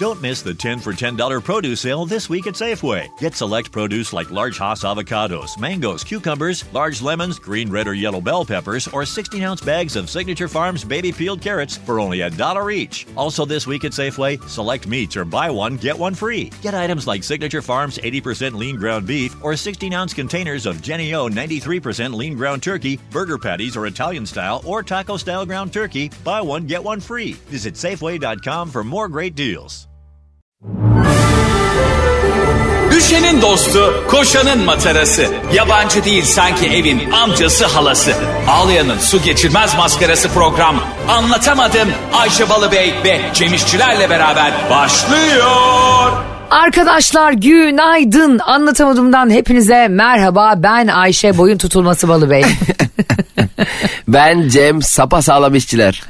Don't miss the 10 for $10 produce sale this week at Safeway. Get select produce like large Hass avocados, mangoes, cucumbers, large lemons, green, red, or yellow bell peppers, or 16 ounce bags of Signature Farms baby peeled carrots for only a dollar each. Also, this week at Safeway, select meats or buy one, get one free. Get items like Signature Farms 80% lean ground beef or 16 ounce containers of Jenny O 93% lean ground turkey, burger patties or Italian style or taco style ground turkey. Buy one, get one free. Visit Safeway.com for more great deals. Düşenin dostu, koşanın matarası. Yabancı değil sanki evin amcası halası. Ağlayanın su geçirmez maskarası program. Anlatamadım Ayşe Balıbey ve Cemişçilerle beraber başlıyor. Arkadaşlar günaydın. Anlatamadığımdan hepinize merhaba. Ben Ayşe Boyun Tutulması Balı Bey. Ben Cem sapa sağlam işçiler.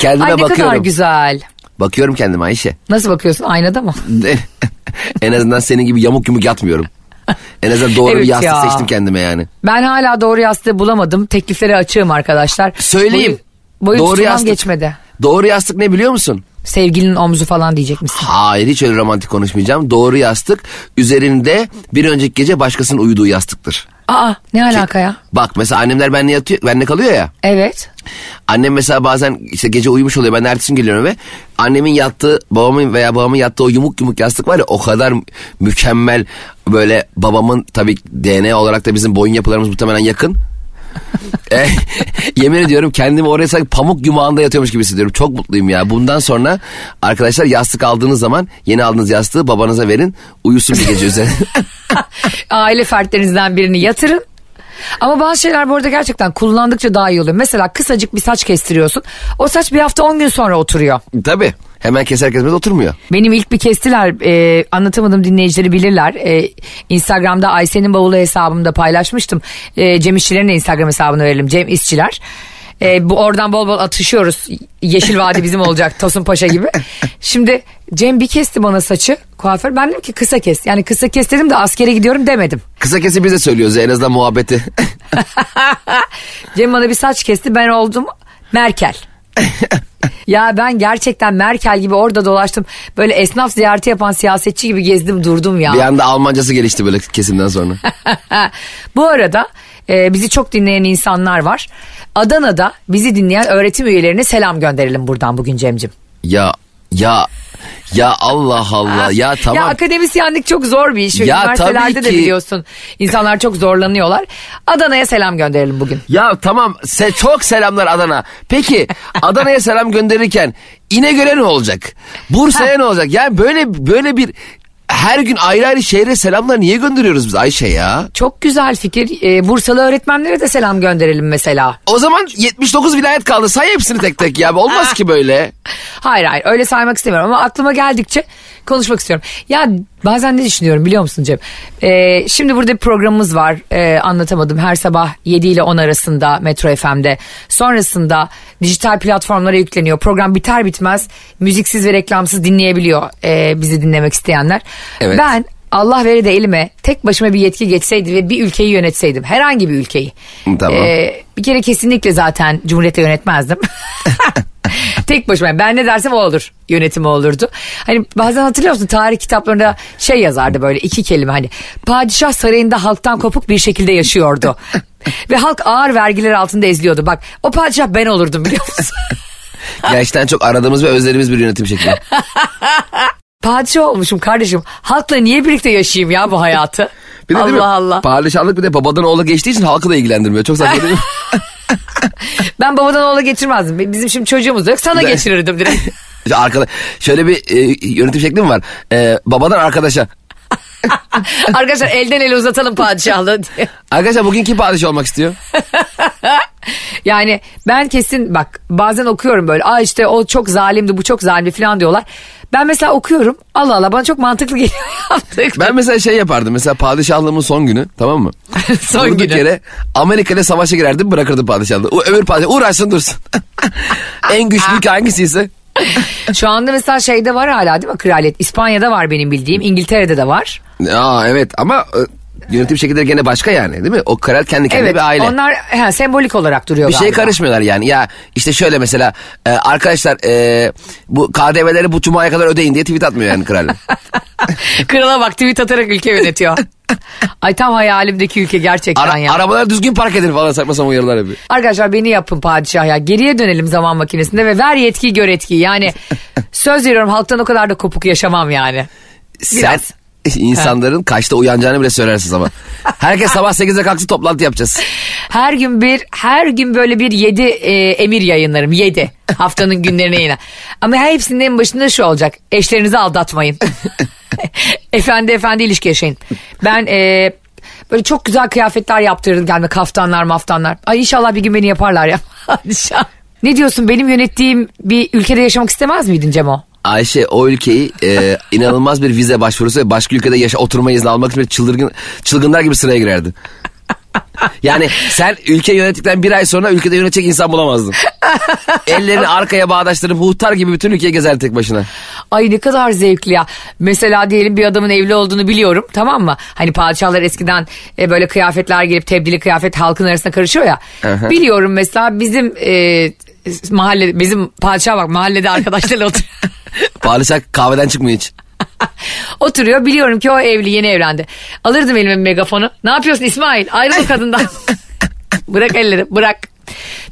Kendime Ay ne bakıyorum. kadar güzel. Bakıyorum kendime Ayşe. Nasıl bakıyorsun? Aynada mı? en azından senin gibi yamuk yumuk yatmıyorum. En azından doğru Evet bir yastık ya. seçtim kendime yani. Ben hala doğru yastığı bulamadım. Teklifleri açığım arkadaşlar. Söyleyeyim. Boyu, boyu Doğru yastık. geçmedi. Doğru yastık ne biliyor musun? Sevgilinin omzu falan diyecek misin? Hayır hiç öyle romantik konuşmayacağım. Doğru yastık üzerinde bir önceki gece başkasının uyuduğu yastıktır. Aa ne alaka ya? Bak mesela annemler benle yatıyor, benle kalıyor ya. Evet. Annem mesela bazen işte gece uyumuş oluyor. Ben de ertesi gün geliyorum eve. Annemin yattığı, babamın veya babamın yattığı o yumuk yumuk yastık var ya o kadar mükemmel böyle babamın tabii DNA olarak da bizim boyun yapılarımız muhtemelen yakın. E, yemin ediyorum kendimi oraya sanki pamuk yumağında yatıyormuş gibi hissediyorum. Çok mutluyum ya. Bundan sonra arkadaşlar yastık aldığınız zaman yeni aldığınız yastığı babanıza verin. Uyusun bir gece üzerine. Aile fertlerinizden birini yatırın. Ama bazı şeyler bu arada gerçekten kullandıkça daha iyi oluyor. Mesela kısacık bir saç kestiriyorsun. O saç bir hafta 10 gün sonra oturuyor. tabii. Hemen keser kesmez oturmuyor. Benim ilk bir kestiler e, anlatamadım dinleyicileri bilirler. E, Instagram'da Ayşe'nin bavulu hesabımda paylaşmıştım. E, Cem İşçilerin de Instagram hesabını verelim. Cem İşçiler. E, bu oradan bol bol atışıyoruz. Yeşil Vadi bizim olacak Tosun Paşa gibi. Şimdi Cem bir kesti bana saçı kuaför. Ben dedim ki kısa kes. Yani kısa kes dedim de askere gidiyorum demedim. Kısa kesi biz de söylüyoruz en azından muhabbeti. Cem bana bir saç kesti ben oldum Merkel. ya ben gerçekten Merkel gibi orada dolaştım. Böyle esnaf ziyareti yapan siyasetçi gibi gezdim durdum ya. bir anda Almancası gelişti böyle kesimden sonra. Bu arada e, bizi çok dinleyen insanlar var. Adana'da bizi dinleyen öğretim üyelerine selam gönderelim buradan bugün Cem'cim. Ya ya ya Allah Allah ya tamam. Ya akademisyenlik çok zor bir iş. Ya Üniversitelerde tabii de ki. biliyorsun. İnsanlar çok zorlanıyorlar. Adana'ya selam gönderelim bugün. Ya tamam se çok selamlar Adana. Peki Adana'ya selam gönderirken İnegöl'e ne olacak? Bursa'ya ne olacak? Yani böyle böyle bir her gün ayrı ayrı şehre selamlar niye gönderiyoruz biz Ayşe ya? Çok güzel fikir. E, Bursalı öğretmenlere de selam gönderelim mesela. O zaman 79 vilayet kaldı. Say hepsini tek tek ya. Olmaz ki böyle. Hayır hayır öyle saymak istemiyorum ama aklıma geldikçe konuşmak istiyorum. Ya bazen ne düşünüyorum biliyor musun Cem? Ee, şimdi burada bir programımız var Ee, anlatamadım her sabah 7 ile 10 arasında Metro FM'de. Sonrasında dijital platformlara yükleniyor. Program biter bitmez müziksiz ve reklamsız dinleyebiliyor ee, bizi dinlemek isteyenler. Evet. Ben Allah veri de elime tek başıma bir yetki geçseydi ve bir ülkeyi yönetseydim herhangi bir ülkeyi. Tamam. Ee, bir kere kesinlikle zaten Cumhuriyet'te yönetmezdim. Tek başıma ben ne dersem o olur yönetimi olurdu. Hani bazen hatırlıyor musun tarih kitaplarında şey yazardı böyle iki kelime hani padişah sarayında halktan kopuk bir şekilde yaşıyordu. Ve halk ağır vergiler altında eziliyordu. Bak o padişah ben olurdum biliyor musun? Gerçekten çok aradığımız ve özlediğimiz bir yönetim şekli. Padişah olmuşum kardeşim. Halkla niye birlikte yaşayayım ya bu hayatı? Bir de değil mi? Allah Allah. Padişahlık bir de babadan oğula geçtiği için halkı da ilgilendirmiyor. Çok saçma değil mi? Ben babadan oğula geçirmezdim. Bizim şimdi çocuğumuz da yok sana geçirirdim direkt. Arkada, şöyle bir e, yönetim şekli mi var? E, babadan arkadaşa. Arkadaşlar elden ele uzatalım padişahlığı diye. Arkadaşlar bugün kim padişah olmak istiyor? Yani ben kesin bak bazen okuyorum böyle aa işte o çok zalimdi bu çok zalimdi falan diyorlar. Ben mesela okuyorum Allah Allah bana çok mantıklı geliyor yaptık. Ben mesela şey yapardım. Mesela padişahlığımın son günü tamam mı? Son Durduk günü. yere Amerika ile savaşa girerdim bırakırdım padişahlığı. O öbür padişah uğraşsın dursun. en güçlü hangisiyse. Şu anda mesela şeyde var hala değil mi kraliyet? İspanya'da var benim bildiğim İngiltere'de de var. Aa evet ama e, Yönetim şekilleri gene başka yani değil mi? O kraliyet kendi kendine Evet bir aile. onlar he, sembolik olarak duruyor bir şeye galiba. karışmıyorlar yani. Ya işte şöyle mesela e, arkadaşlar e, bu KDV'leri bu cumaya kadar ödeyin diye tweet atmıyor yani kral. Krala bak tweet atarak ülke yönetiyor. Ay tam hayalimdeki ülke gerçekten Ara, ya. arabalar düzgün park edin falan saçma sapan uyarılar yapıyor. Arkadaşlar beni yapın padişah ya. Geriye dönelim zaman makinesinde ve ver yetkiyi gör etkiyi. Yani söz veriyorum halktan o kadar da kopuk yaşamam yani. Sen insanların kaçta uyanacağını bile söylersin ama. Herkes sabah 8'de kalksın toplantı yapacağız. Her gün bir her gün böyle bir yedi e, emir yayınlarım. Yedi haftanın günlerine yine. Ama hepsinin en başında şu olacak. Eşlerinizi aldatmayın. efendi efendi ilişki yaşayın. Ben e, böyle çok güzel kıyafetler yaptırdım gelme kaftanlar maftanlar. Ay inşallah bir gün beni yaparlar ya. Ne diyorsun benim yönettiğim bir ülkede yaşamak istemez miydin Cemo? Ayşe o ülkeyi e, inanılmaz bir vize başvurusu ve başka ülkede yaşa oturma izni almak için bir çıldırgın, çılgınlar gibi sıraya girerdi. Yani sen ülke yönettikten bir ay sonra ülkede yönetecek insan bulamazdın. Ellerini arkaya bağdaştırıp muhtar gibi bütün ülkeyi gezer tek başına. Ay ne kadar zevkli ya. Mesela diyelim bir adamın evli olduğunu biliyorum tamam mı? Hani padişahlar eskiden e, böyle kıyafetler giyip tebdili kıyafet halkın arasında karışıyor ya. Aha. Biliyorum mesela bizim e, mahalle bizim padişah bak mahallede arkadaşlarla oturuyor. Padişah kahveden çıkmıyor hiç. oturuyor biliyorum ki o evli yeni evlendi. Alırdım elime megafonu. Ne yapıyorsun İsmail? Ayrıl kadından. bırak elleri bırak.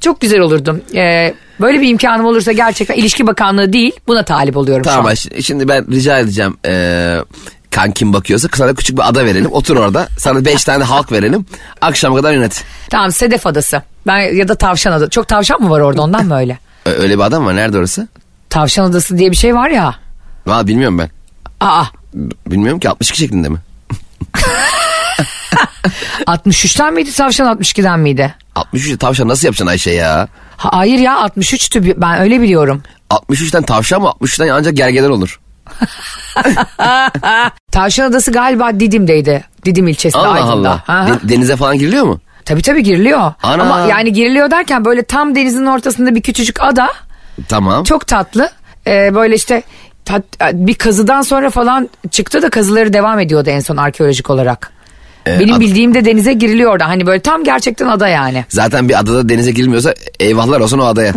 Çok güzel olurdum. Ee, böyle bir imkanım olursa gerçekten ilişki bakanlığı değil buna talip oluyorum şu Tamam an. Ayşe, şimdi ben rica edeceğim. E, kankim bakıyorsa sana küçük bir ada verelim. Otur orada. Sana beş tane halk verelim. Akşama kadar yönet. Tamam Sedef Adası. Ben ya da Tavşan Adası. Çok tavşan mı var orada ondan mı öyle? Öyle bir adam var. Nerede orası? Tavşan Adası diye bir şey var ya. Valla bilmiyorum ben. Aa Bilmiyorum ki 62 şeklinde mi? 63'ten miydi Tavşan 62'den miydi? 63 tavşan nasıl yapacaksın Ayşe ya? Ha, hayır ya 63'tü ben öyle biliyorum. 63'ten tavşan mı 63'ten ancak gergedan olur. Tavşan Adası galiba Didim'deydi. Didim ilçesinde Allah Aydın'da. Allah. De- denize falan giriliyor mu? Tabii tabii giriliyor. Ana. Ama yani giriliyor derken böyle tam denizin ortasında bir küçücük ada. Tamam. Çok tatlı. Ee, böyle işte tat- bir kazıdan sonra falan çıktı da kazıları devam ediyordu en son arkeolojik olarak. Benim ad- bildiğimde denize giriliyor orada. Hani böyle tam gerçekten ada yani. Zaten bir adada denize girilmiyorsa eyvahlar olsun o adaya.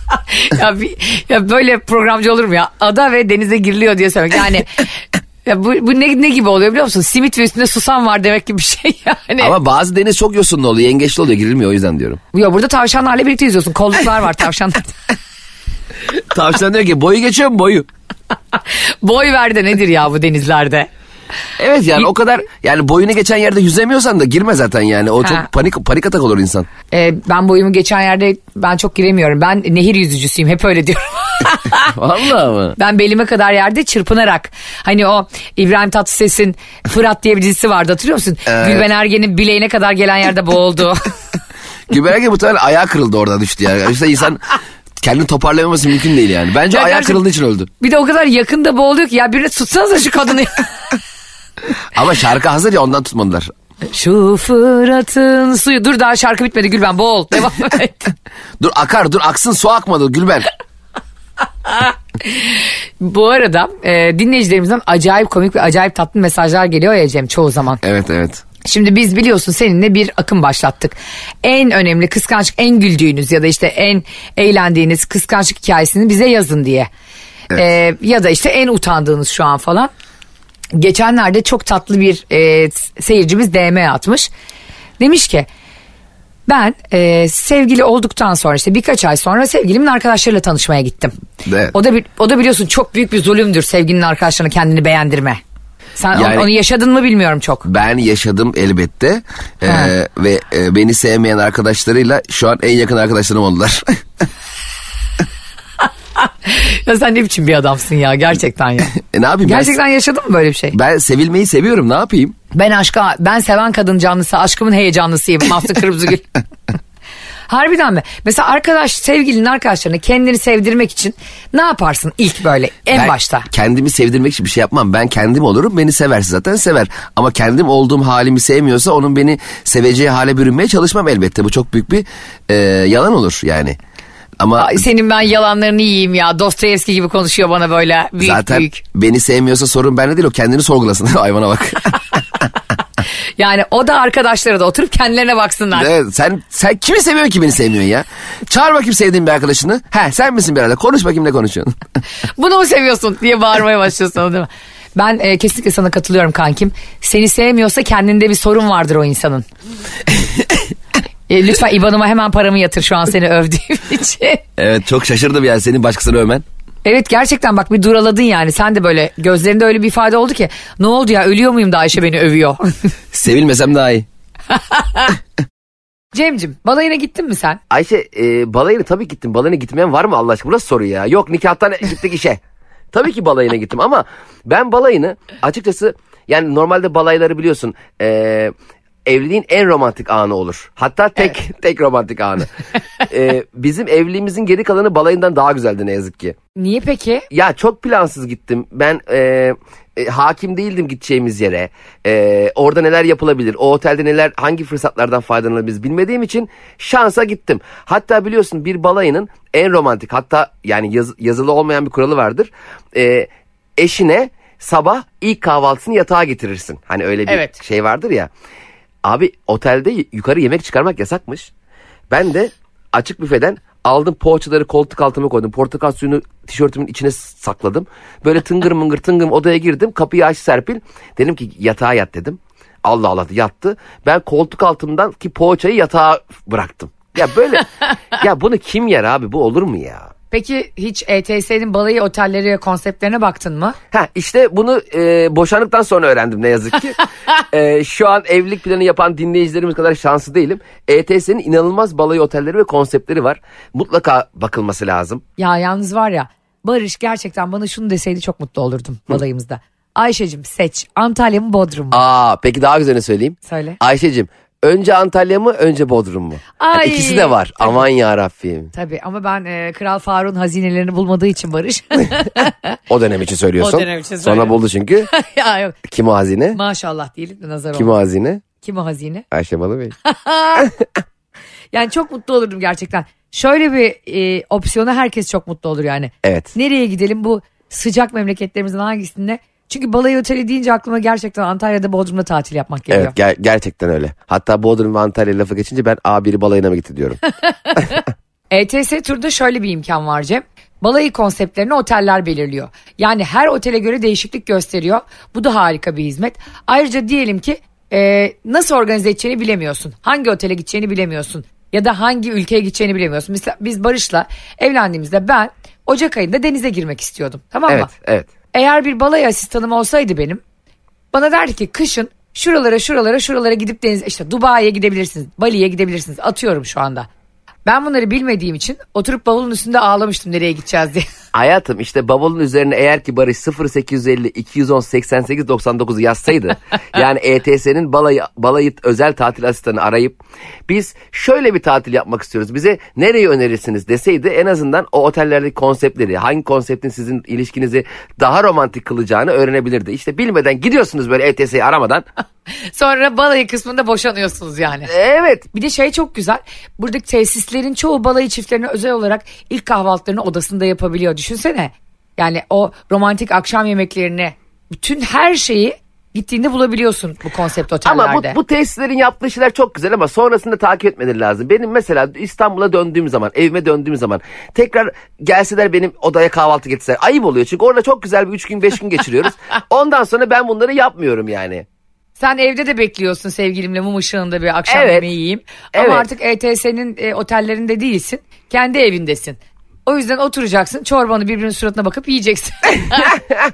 ya, bir- ya böyle programcı olur mu ya? Ada ve denize giriliyor diye söylemek. Yani ya bu, bu ne, ne gibi oluyor biliyor musun? Simit ve üstünde susam var demek gibi bir şey yani. Ama bazı deniz çok yosunlu oluyor. Yengeçli oluyor girilmiyor o yüzden diyorum. Ya burada tavşanlarla birlikte yüzüyorsun. Kolluklar var tavşanlar. Tavşan diyor ki boyu geçiyor mu boyu? Boy ver de nedir ya bu denizlerde? Evet yani o kadar yani boyunu geçen yerde yüzemiyorsan da girme zaten yani. O Ha. çok panik panik atak olur insan. Ee, ben boyumu geçen yerde ben çok giremiyorum. Ben nehir yüzücüsüyüm hep öyle diyorum. Vallahi mı? ben belime kadar yerde çırpınarak. Hani o İbrahim Tatlıses'in Fırat diye bir dizisi vardı hatırlıyor musun? Gülben Ergen'in bileğine kadar gelen yerde boğuldu. Güberge muhtemelen ayağı kırıldı orada düştü yani. İşte insan kendini toparlayamaması mümkün değil yani. Bence Ya ayağı kırıldığı için öldü. bir de o kadar yakında boğuluyor ki ya birini tutsanıza şu kadını. Ama şarkı hazır ya ondan tutmadılar. Şu Fırat'ın suyu. Dur daha şarkı bitmedi Gülben boğul. Devam et. Dur akar dur aksın su akmadı Gülben. Bu arada e, dinleyicilerimizden acayip komik ve acayip tatlı mesajlar geliyor ya Cem çoğu zaman. Evet evet. Şimdi biz biliyorsun seninle bir akım başlattık. En önemli kıskançlık en güldüğünüz ya da işte en eğlendiğiniz kıskançlık hikayesini bize yazın diye. Evet. Ee, ya da işte en utandığınız şu an falan. Geçenlerde çok tatlı bir e, seyircimiz DM atmış. Demiş ki ben e, sevgili olduktan sonra işte birkaç ay sonra sevgilimin arkadaşlarıyla tanışmaya gittim. Evet. O da bir, o da biliyorsun çok büyük bir zulümdür sevgilinin arkadaşlarına kendini beğendirme. Sen Yani- onu yaşadın mı bilmiyorum çok. Ben yaşadım elbette. Ee, Ha. ve e, beni sevmeyen arkadaşlarıyla şu an en yakın arkadaşlarım oldular. Ya sen ne biçim bir adamsın ya gerçekten ya. e ne yapayım ben- gerçekten yaşadın mı böyle bir şey? Ben sevilmeyi seviyorum ne yapayım? Ben aşka, ben seven kadın canlısı, aşkımın heyecanlısıyım. Mahsun Kırmızıgül. Harbiden mi? Mesela arkadaş, sevgilinin arkadaşlarına kendini sevdirmek için ne yaparsın ilk böyle en Ben başta? Kendimi sevdirmek için bir şey yapmam. Ben kendim olurum. Beni severse zaten sever. Ama kendim olduğum halimi sevmiyorsa onun beni seveceği hale bürünmeye çalışmam elbette. Bu çok büyük bir e, yalan olur yani. Ama Ay, senin ben yalanlarını yiyeyim ya. Dostoyevski gibi konuşuyor bana böyle büyük zaten büyük. beni sevmiyorsa sorun bende değil o kendini sorgulasın. Hayvana bak. Yani o da arkadaşları da oturup kendilerine baksınlar. Evet, sen sen kimi seviyorsun ki beni sevmiyorsun ya? Çağır bakayım sevdiğin bir arkadaşını. He sen misin birader? Konuş bakayım ne konuşuyorsun? Bunu mu seviyorsun diye bağırmaya başlıyorsun değil mi? Ben e, kesinlikle sana katılıyorum kankim. Seni sevmiyorsa kendinde bir sorun vardır o insanın. E, lütfen İban'ıma hemen paramı yatır şu an seni övdüğüm için. evet çok şaşırdım yani senin başkasını övmen. Evet gerçekten bak bir duraladın yani. Sen de böyle gözlerinde öyle bir ifade oldu ki. Ne oldu ya ölüyor muyum da Ayşe beni övüyor. Sevilmesem daha iyi. Cemcim balayına gittin mi sen? Ayşe e, balayına tabii gittim. Balayına gitmeyen var mı Allah aşkına? Bu nasıl soru ya? Yok nikahtan gittik işe. tabii ki balayına gittim ama ben balayını açıkçası yani normalde balayları biliyorsun e, evliliğin en romantik anı olur. Hatta tek tek romantik anı. E, bizim evliliğimizin geri kalanı balayından daha güzeldi ne yazık ki. Niye peki? Ya çok plansız gittim. Ben e, e, hakim değildim gideceğimiz yere. E, orada neler yapılabilir, o otelde neler, hangi fırsatlardan faydalanabiliriz bilmediğim için şansa gittim. Hatta biliyorsun bir balayının en romantik hatta yani yaz- yazılı olmayan bir kuralı vardır. E, eşine sabah ilk kahvaltısını yatağa getirirsin. Hani öyle bir Evet. şey vardır ya. Abi otelde yukarı yemek çıkarmak yasakmış. Ben de açık büfeden aldım poğaçaları koltuk altıma koydum. Portakal suyunu tişörtümün içine sakladım. Böyle tıngır mıngır tıngır odaya girdim. Kapıyı aç Serpil. Dedim ki yatağa yat dedim. Allah Allah yattı. Ben koltuk altımdan ki poğaçayı yatağa bıraktım. Ya böyle ya bunu kim yer abi bu olur mu ya? Peki hiç ETS'nin balayı otelleri konseptlerine baktın mı? Ha işte bunu e, boşandıktan sonra öğrendim ne yazık ki. E, şu an evlilik planı yapan dinleyicilerimiz kadar şanslı değilim. ETS'nin inanılmaz balayı otelleri ve konseptleri var. Mutlaka bakılması lazım. Ya yalnız var ya Barış gerçekten bana şunu deseydi çok mutlu olurdum balayımızda. Ayşe'cim seç Antalya mı Bodrum mu? Aa peki daha güzelini söyleyeyim. Söyle. Ayşe'cim önce Antalya mı önce Bodrum mu? Yani Ay. ikisi de var. Aman ya Rabbim. Tabii ama ben e, Kral Faruk'un hazinelerini bulmadığı için Barış. O dönem için söylüyorsun. O dönem için Sonra söylüyorum. buldu çünkü. ya yok Kim o hazine? maşallah diyelim de nazar Kim olmasın. o hazine? Kim o hazine? Ayşe Balı Bey. Yani çok mutlu olurdum gerçekten. Şöyle bir e, opsiyona herkes çok mutlu olur yani. Evet. Nereye gidelim bu sıcak memleketlerimizin hangisinde? Çünkü balayı oteli deyince aklıma gerçekten Antalya'da Bodrum'da tatil yapmak geliyor. Evet ger- gerçekten öyle. Hatta Bodrum ve Antalya lafı geçince ben A1 balayına mı gitti diyorum. ETS turda şöyle bir imkan var Cem. Balayı konseptlerini oteller belirliyor. Yani her otele göre değişiklik gösteriyor. Bu da harika bir hizmet. Ayrıca diyelim ki e, nasıl organize edeceğini bilemiyorsun. Hangi otele gideceğini bilemiyorsun. Ya da hangi ülkeye gideceğini bilemiyorsun. Mesela biz Barış'la evlendiğimizde ben Ocak ayında denize girmek istiyordum. Tamam mı? evet evet. Eğer bir balayı asistanım olsaydı benim bana derdi ki kışın şuralara şuralara şuralara gidip deniz işte Dubai'ye gidebilirsiniz, Bali'ye gidebilirsiniz. Atıyorum şu anda. Ben bunları bilmediğim için oturup bavulun üstünde ağlamıştım nereye gideceğiz diye. Hayatım işte bavulun üzerine eğer ki Barış 0850 210 88 99'u yazsaydı yani ETS'nin balayı, balayı özel tatil asistanı arayıp biz şöyle bir tatil yapmak istiyoruz bize nereyi önerirsiniz deseydi en azından o otellerdeki konseptleri hangi konseptin sizin ilişkinizi daha romantik kılacağını öğrenebilirdi. İşte bilmeden gidiyorsunuz böyle ETS'yi aramadan. Sonra balayı kısmında boşanıyorsunuz yani. Evet Bir de şey çok güzel. Buradaki tesislerin çoğu balayı çiftlerine özel olarak ilk kahvaltılarını odasında yapabiliyor. Düşünsene. Yani o romantik akşam yemeklerini bütün her şeyi gittiğinde bulabiliyorsun bu konsept otellerde. Ama bu, bu tesislerin yaptığı şeyler çok güzel ama sonrasında takip etmeleri lazım. Benim mesela İstanbul'a döndüğüm zaman, evime döndüğüm zaman tekrar gelseler benim odaya kahvaltı getirseler ayıp oluyor. Çünkü orada çok güzel bir üç gün beş gün geçiriyoruz. Ondan sonra ben bunları yapmıyorum yani. Sen evde de bekliyorsun sevgilimle mum ışığında bir akşam Evet. yemeği yiyeyim. Ama Evet. artık ETS'nin e, otellerinde değilsin. Kendi evindesin. O yüzden oturacaksın çorbanı birbirinin suratına bakıp yiyeceksin.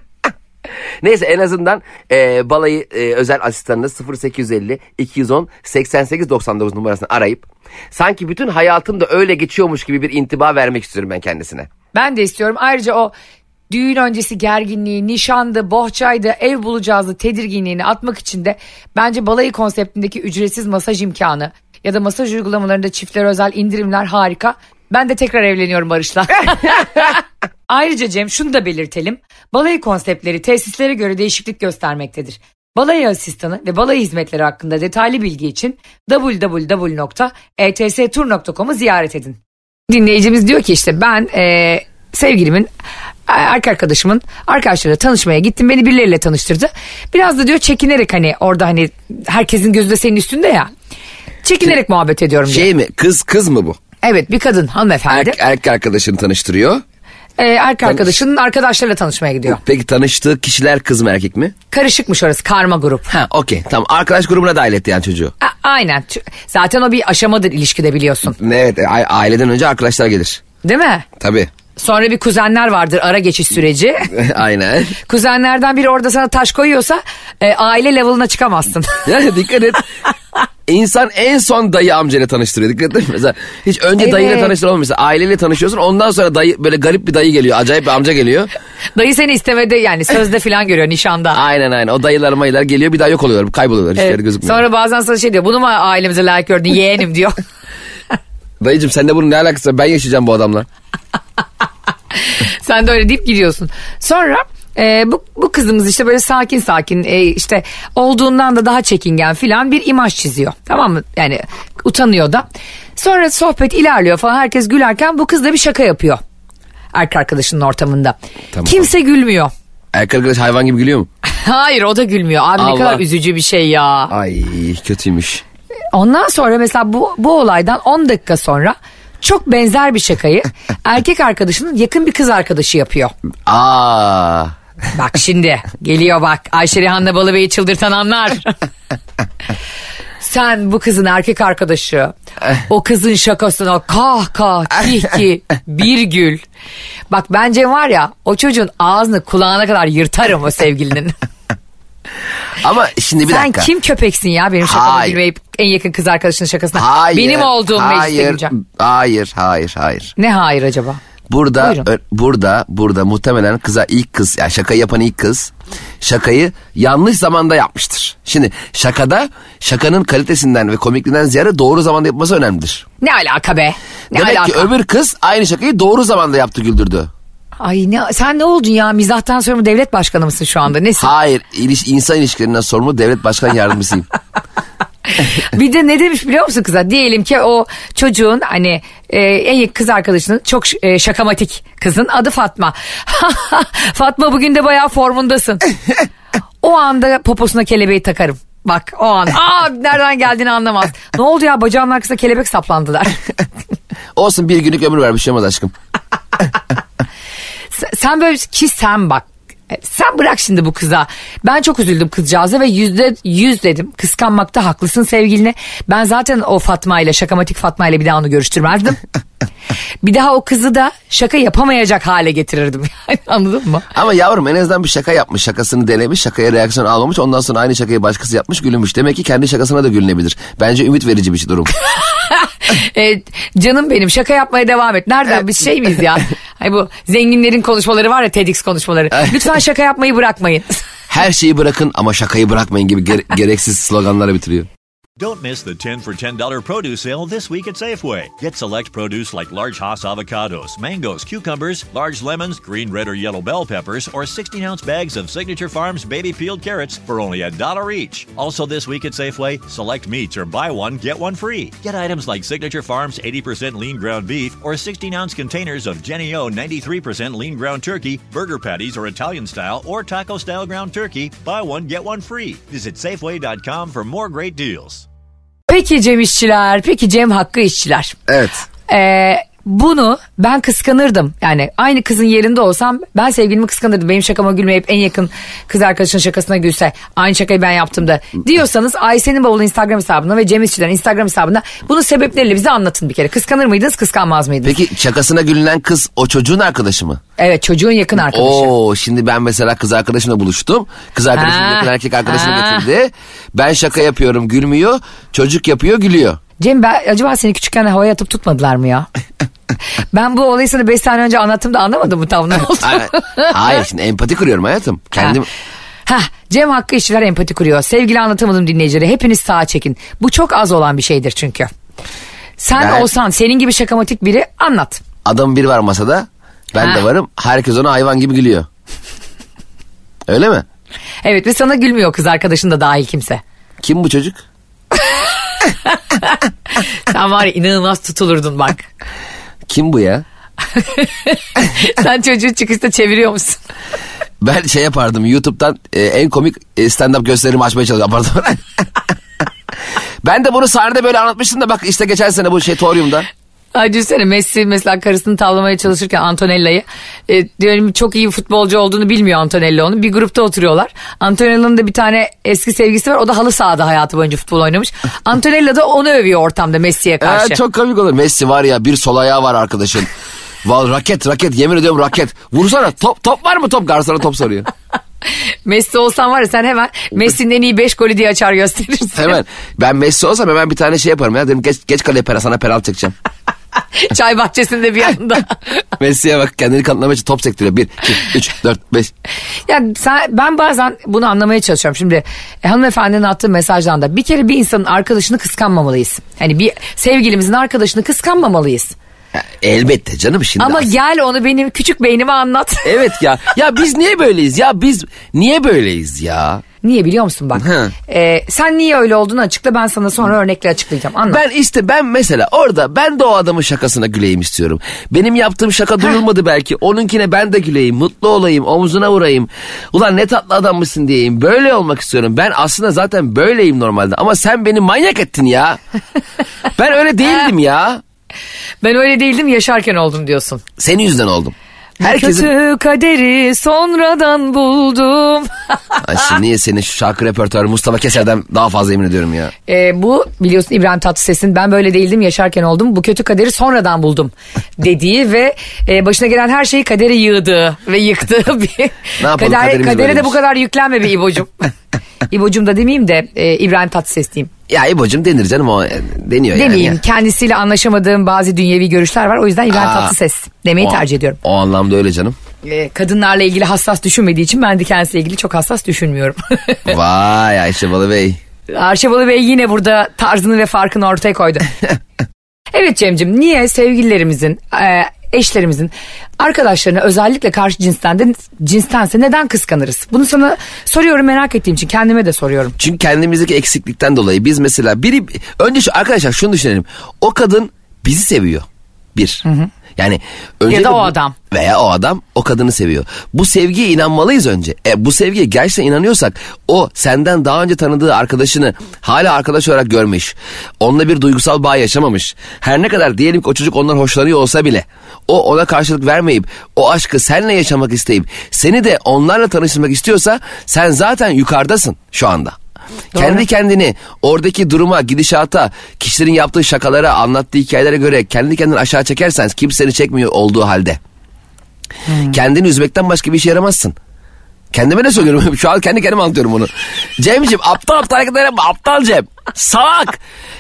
Neyse en azından e, balayı e, özel asistanını 0850 210 88 99 numarasını arayıp sanki bütün hayatım da öyle geçiyormuş gibi bir intiba vermek istiyorum ben kendisine. Ben de istiyorum. Ayrıca o düğün öncesi gerginliği, nişandı, bohçaydı, ev bulacağızdı tedirginliğini atmak için de bence balayı konseptindeki ücretsiz masaj imkanı ya da masaj uygulamalarında çiftlere özel indirimler harika. Ben de tekrar evleniyorum Barış'la. Ayrıca Cem şunu da belirtelim. Balayı konseptleri tesislere göre değişiklik göstermektedir. Balayı asistanı ve balayı hizmetleri hakkında detaylı bilgi için www.etstur.com'u ziyaret edin. Dinleyicimiz diyor ki işte ben e, sevgilimin erkek arkadaşımın arkadaşlarıyla tanışmaya gittim. Beni birileriyle tanıştırdı. Biraz da diyor çekinerek hani orada hani herkesin gözü de senin üstünde ya. Çekinerek muhabbet ediyorum diyor. Şey mi kız kız mı bu? Evet bir kadın hanımefendi. Erk, erkek arkadaşını tanıştırıyor. Ee, erkek arkadaşının arkadaşlarıyla tanışmaya gidiyor. Peki tanıştığı kişiler kız mı erkek mi? Karışıkmış orası karma grup. Ha okey tamam arkadaş grubuna dahil etti yani çocuğu. A- aynen. Zaten o bir aşamadır ilişkide biliyorsun. Evet aileden önce arkadaşlar gelir. Değil mi? Tabii. Sonra bir kuzenler vardır ara geçiş süreci. Aynen. Kuzenlerden biri orada sana taş koyuyorsa e, aile level'ına çıkamazsın. Yani dikkat et. İnsan en son dayı amcayla tanıştırıyor. Dikkat et. Mesela hiç önce Evet. dayıyla tanıştırılmıyor. Mesela aileyle tanışıyorsun. Ondan sonra dayı böyle garip bir dayı geliyor. Acayip bir amca geliyor. Dayı seni istemede yani sözde falan görüyor nişanda. Aynen aynen. O dayılar mayılar geliyor bir daha yok oluyorlar. Kayboluyorlar. Hiçbir Evet. yerde gözükmüyor. Sonra bazen sana şey diyor bunu mu ailemize layık gördün yeğenim diyor. Dayıcım sende bunun ne alakası var? Ben yaşayacağım bu adamla. Sen de öyle deyip gidiyorsun. Sonra e, bu, bu kızımız işte böyle sakin sakin e, işte olduğundan da daha çekingen filan bir imaj çiziyor. Tamam mı? Yani utanıyor da. Sonra sohbet ilerliyor falan herkes gülerken bu kız da bir şaka yapıyor. Erkek arkadaşının ortamında. Tamam. Kimse gülmüyor. Erkek arkadaş hayvan gibi gülüyor mu? Hayır o da gülmüyor. Abi ne Allah. kadar üzücü bir şey ya. Ay kötüymüş. Ondan sonra mesela bu, bu olaydan 10 dakika sonra çok benzer bir şakayı erkek arkadaşının yakın bir kız arkadaşı yapıyor. Aa. Bak şimdi geliyor bak Ayşe Rihanna Balıbey'i çıldırtan anlar. Sen bu kızın erkek arkadaşı o kızın şakasına kah kah kih kih bir gül. Bak bence var ya o çocuğun ağzını kulağına kadar yırtarım o sevgilinin. Ama şimdi bir Sen dakika. kim köpeksin ya benim şakama gülmeyip en yakın kız arkadaşının şakasına. Hayır. benim olduğum hayır, güleceğim. Hayır, hayır, hayır. Ne hayır acaba? Burada Buyurun. burada burada muhtemelen kıza ilk kız yani şaka yapan ilk kız şakayı yanlış zamanda yapmıştır. Şimdi şakada şakanın kalitesinden ve komikliğinden ziyade doğru zamanda yapması önemlidir. Ne alaka be? Ne Demek alaka? ki öbür kız aynı şakayı doğru zamanda yaptı güldürdü. Ay ne, sen ne oldun ya? Mizahtan mı devlet başkanı mısın şu anda? Nesin? Hayır iliş, insan ilişkilerinden sorumlu devlet başkan yardımcısıyım. Bir de ne demiş biliyor musun kıza? Diyelim ki o çocuğun hani e, en yakın kız arkadaşının çok e, şakamatik kızın adı Fatma. Fatma bugün de bayağı formundasın. o anda poposuna kelebeği takarım. Bak o an. Aa nereden geldiğini anlamaz. Ne oldu ya bacağının arkasına kelebek saplandılar. Olsun bir günlük ömür ver bir şey olmaz aşkım. Sen- sen böyle ki sen bak. E, Sen bırak şimdi bu kıza. Ben çok üzüldüm kızcağıza ve yüzde yüz dedim. Kıskanmakta haklısın sevgiline. Ben zaten o Fatma ile şakamatik Fatma ile bir daha onu görüştürmezdim. bir daha o kızı da şaka yapamayacak hale getirirdim. Yani anladın mı? Ama yavrum en azından bir şaka yapmış. Şakasını denemiş. Şakaya reaksiyon almamış. Ondan sonra aynı şakayı başkası yapmış gülünmüş. Demek ki kendi şakasına da gülünebilir. Bence ümit verici bir durum. E, canım benim şaka yapmaya devam et. Nereden biz şey miyiz ya? Hani bu zenginlerin konuşmaları var ya TEDx konuşmaları. Lütfen şaka yapmayı bırakmayın. Her şeyi bırakın ama şakayı bırakmayın gibi gere- gereksiz sloganlara bitiriyor. Don't miss the 10 for $10 produce sale this week at Safeway. Get select produce like large Hass avocados, mangoes, cucumbers, large lemons, green, red, or yellow bell peppers, or 16 ounce bags of Signature Farms baby peeled carrots for only a dollar each. Also, this week at Safeway, select meats or buy one, get one free. Get items like Signature Farms 80% lean ground beef or 16 ounce containers of Jenny O 93% lean ground turkey, burger patties or Italian style or taco style ground turkey. Buy one, get one free. Visit Safeway.com for more great deals. Peki Cem işçiler, peki Cem Hakkı işçiler. Evet. Ee, bunu ben kıskanırdım. Yani aynı kızın yerinde olsam ben sevgilimi kıskanırdım. Benim şakama gülmeyip en yakın kız arkadaşının şakasına gülse aynı şakayı ben yaptım da diyorsanız Ayşe'nin bavulu Instagram hesabına ve Cem İşçilerin Instagram hesabına bunu sebepleriyle bize anlatın bir kere. Kıskanır mıydınız kıskanmaz mıydınız? Peki şakasına gülünen kız o çocuğun arkadaşı mı? Evet çocuğun yakın arkadaşı. Oo şimdi ben mesela kız arkadaşımla buluştum. Kız arkadaşım Ha. yakın erkek arkadaşını getirdi. Ben şaka yapıyorum gülmüyor. Çocuk yapıyor gülüyor. Cem ben, acaba seni küçükken havaya atıp tutmadılar mı ya? ben bu olayı sana 5 sene önce anlattım da anlamadım mı tam ne oldu? Hayır, şimdi empati kuruyorum hayatım. Kendim Ha. Cem Hakkı işçiler empati kuruyor. Sevgili anlatamadım dinleyicileri hepiniz sağa çekin. Bu çok az olan bir şeydir çünkü. Sen Ben- olsan senin gibi şakamatik biri anlat. adam biri var masada. Ben Ha. de varım. Herkes ona hayvan gibi gülüyor. Öyle mi? Evet ve sana gülmüyor kız arkadaşın da dahil kimse. Kim bu çocuk? Sen var ya inanılmaz tutulurdun bak. Kim bu ya? Sen çocuğu çıkışta çeviriyor musun? Ben şey yapardım YouTube'dan e, en komik e, stand-up gösterimi açmaya çalışıyordum. ben de bunu sahnede böyle anlatmıştım da bak işte geçen sene bu şey Torium'da. Ay düşünsene Messi mesela karısını tavlamaya çalışırken Antonella'yı e, diyorum çok iyi futbolcu olduğunu bilmiyor Antonella onu. Bir grupta oturuyorlar. Antonella'nın da bir tane eski sevgisi var. O da halı sahada hayatı boyunca futbol oynamış. Antonella da onu övüyor ortamda Messi'ye karşı. Ee, çok komik olur. Messi var ya bir sol ayağı var arkadaşın. Val raket raket yemin ediyorum raket. Vursana top top var mı top? Garsona top soruyor. Messi olsan var ya sen hemen Messi'nin en iyi 5 golü diye açar gösterirsin. Hemen ben Messi olsam hemen bir tane şey yaparım ya. Dedim geç, geç kaleye pera sana penaltı çekeceğim. Çay bahçesinde bir yanında. Messi'ye bak kendini kanıtlamak için top sektiriyor. 1, 2, 3, 4, 5. Yani sen, ben bazen bunu anlamaya çalışıyorum. Şimdi e, hanımefendinin attığı mesajdan da bir kere bir insanın arkadaşını kıskanmamalıyız. Hani bir sevgilimizin arkadaşını kıskanmamalıyız. Ya, elbette canım şimdi. Ama as- gel onu benim küçük beynime anlat. Evet ya. Ya biz niye böyleyiz ya? Biz niye böyleyiz ya? Niye biliyor musun bak? E, sen niye öyle olduğunu açıkla ben sana sonra örnekle açıklayacağım. Anlat. Ben işte ben mesela orada ben de o adamın şakasına güleyim istiyorum. Benim yaptığım şaka duyulmadı belki. Onunkine ben de güleyim, mutlu olayım, omzuna vurayım. Ulan ne tatlı adammışsın diyeyim. Böyle olmak istiyorum. Ben aslında zaten böyleyim normalde. Ama sen beni manyak ettin ya. ben öyle değildim ya. Ben öyle değildim yaşarken oldum diyorsun. Senin yüzünden oldum. Herkesin... Kötü kaderi sonradan buldum. Ay şimdi niye senin şu şarkı repertuarı Mustafa Keser'den daha fazla emin ediyorum ya. E, bu biliyorsun İbrahim Tatlıses'in ben böyle değildim yaşarken oldum bu kötü kaderi sonradan buldum dediği ve e, başına gelen her şeyi kadere yığdığı ve yıktığı bir Ne yapalım, kader, kadere de böyleymiş. bu kadar yüklenme bir İbo'cum. İbo'cum da demeyeyim de e, İbrahim Tatlıses diyeyim. Ya İbo'cum denir canım o e, deniyor yani. Demeyeyim kendisiyle anlaşamadığım bazı dünyevi görüşler var o yüzden İbrahim Aa, Tatlıses demeyi o- tercih ediyorum. O anlamda öyle canım. E, kadınlarla ilgili hassas düşünmediği için ben de kendisiyle ilgili çok hassas düşünmüyorum. Vay Ayşe Balı Bey. Arşevalı Bey yine burada tarzını ve farkını ortaya koydu. evet Cem'cim niye sevgililerimizin, e, eşlerimizin arkadaşlarına özellikle karşı cinsten de, cinstense neden kıskanırız? Bunu sana soruyorum merak ettiğim için kendime de soruyorum. Çünkü kendimizdeki eksiklikten dolayı biz mesela biri önce şu arkadaşlar şunu düşünelim. O kadın bizi seviyor. Bir. Yani önce Ya da o bu- adam. Veya o adam o kadını seviyor. Bu sevgiye inanmalıyız önce. E, bu sevgiye gerçekten inanıyorsak o senden daha önce tanıdığı arkadaşını hala arkadaş olarak görmüş. Onunla bir duygusal bağ yaşamamış. Her ne kadar diyelim ki o çocuk ondan hoşlanıyor olsa bile o ona karşılık vermeyip o aşkı seninle yaşamak isteyip seni de onlarla tanıştırmak istiyorsa sen zaten yukarıdasın şu anda. Kendi kendini oradaki duruma, gidişata, kişilerin yaptığı şakalara, anlattığı hikayelere göre kendi kendini aşağı çekersen kimse seni çekmiyor olduğu halde. Kendini üzmekten başka bir işe yaramazsın. Kendime ne söylüyorum? Şu an kendi kendime anlatıyorum bunu. Cem'ciğim aptal aptal hareketler yapma. Aptal Cem. Salak.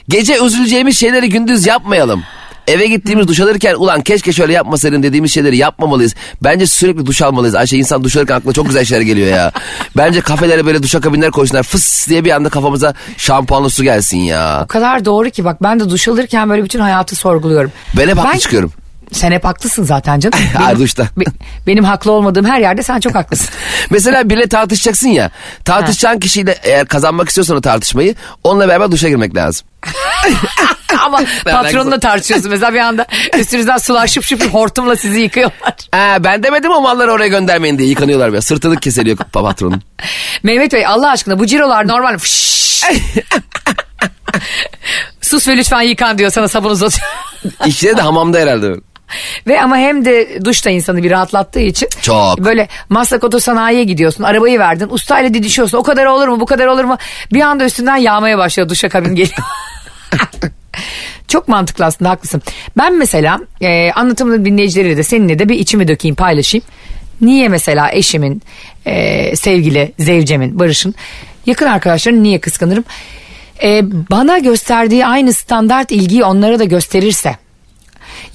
Gece üzüleceğimiz şeyleri gündüz yapmayalım. Eve gittiğimiz duş alırken ulan keşke şöyle yapmasaydın dediğimiz şeyleri yapmamalıyız. Bence sürekli duş almalıyız. Ayşe insan duş alırken aklına çok güzel şeyler geliyor ya. Bence kafelere böyle duş kabinler koysunlar. Fıs diye bir anda kafamıza şampuanlı su gelsin ya. O kadar doğru ki bak ben de duş alırken böyle bütün hayatı sorguluyorum. Ben hep haklı çıkıyorum. Sen hep haklısın zaten canım. Ha, duşta. be- benim haklı olmadığım her yerde sen çok haklısın. Mesela biriyle tartışacaksın ya. Tartışacağın kişiyle eğer kazanmak istiyorsan o tartışmayı onunla beraber duşa girmek lazım. Ama patronla tartışıyorsun. Mesela bir anda üstünüzden sular şıp şıp hortumla sizi yıkıyorlar. Ha, ben demedim o malları oraya göndermeyin diye yıkanıyorlar böyle. Sırtılık kesiliyor pa- patronun. Mehmet Bey Allah aşkına bu cirolar normal. Sus ve lütfen yıkan diyor sana sabun uzatıyor. İşte de hamamda herhalde. ve ama hem de duş da insanı bir rahatlattığı için. Çok. Böyle Maslak Otosanayi'ye gidiyorsun. Arabayı verdin. Ustayla didişiyorsun. O kadar olur mu bu kadar olur mu? Bir anda üstünden yağmaya başlıyor. Duşa kabin geliyor. Çok mantıklı aslında haklısın. Ben mesela e, anlatımın dinleyicileriyle de seninle de bir içimi dökeyim paylaşayım. Niye mesela eşimin, e, sevgili Zevcem'in, Barış'ın yakın arkadaşlarını niye kıskanırım? E, bana gösterdiği aynı standart ilgiyi onlara da gösterirse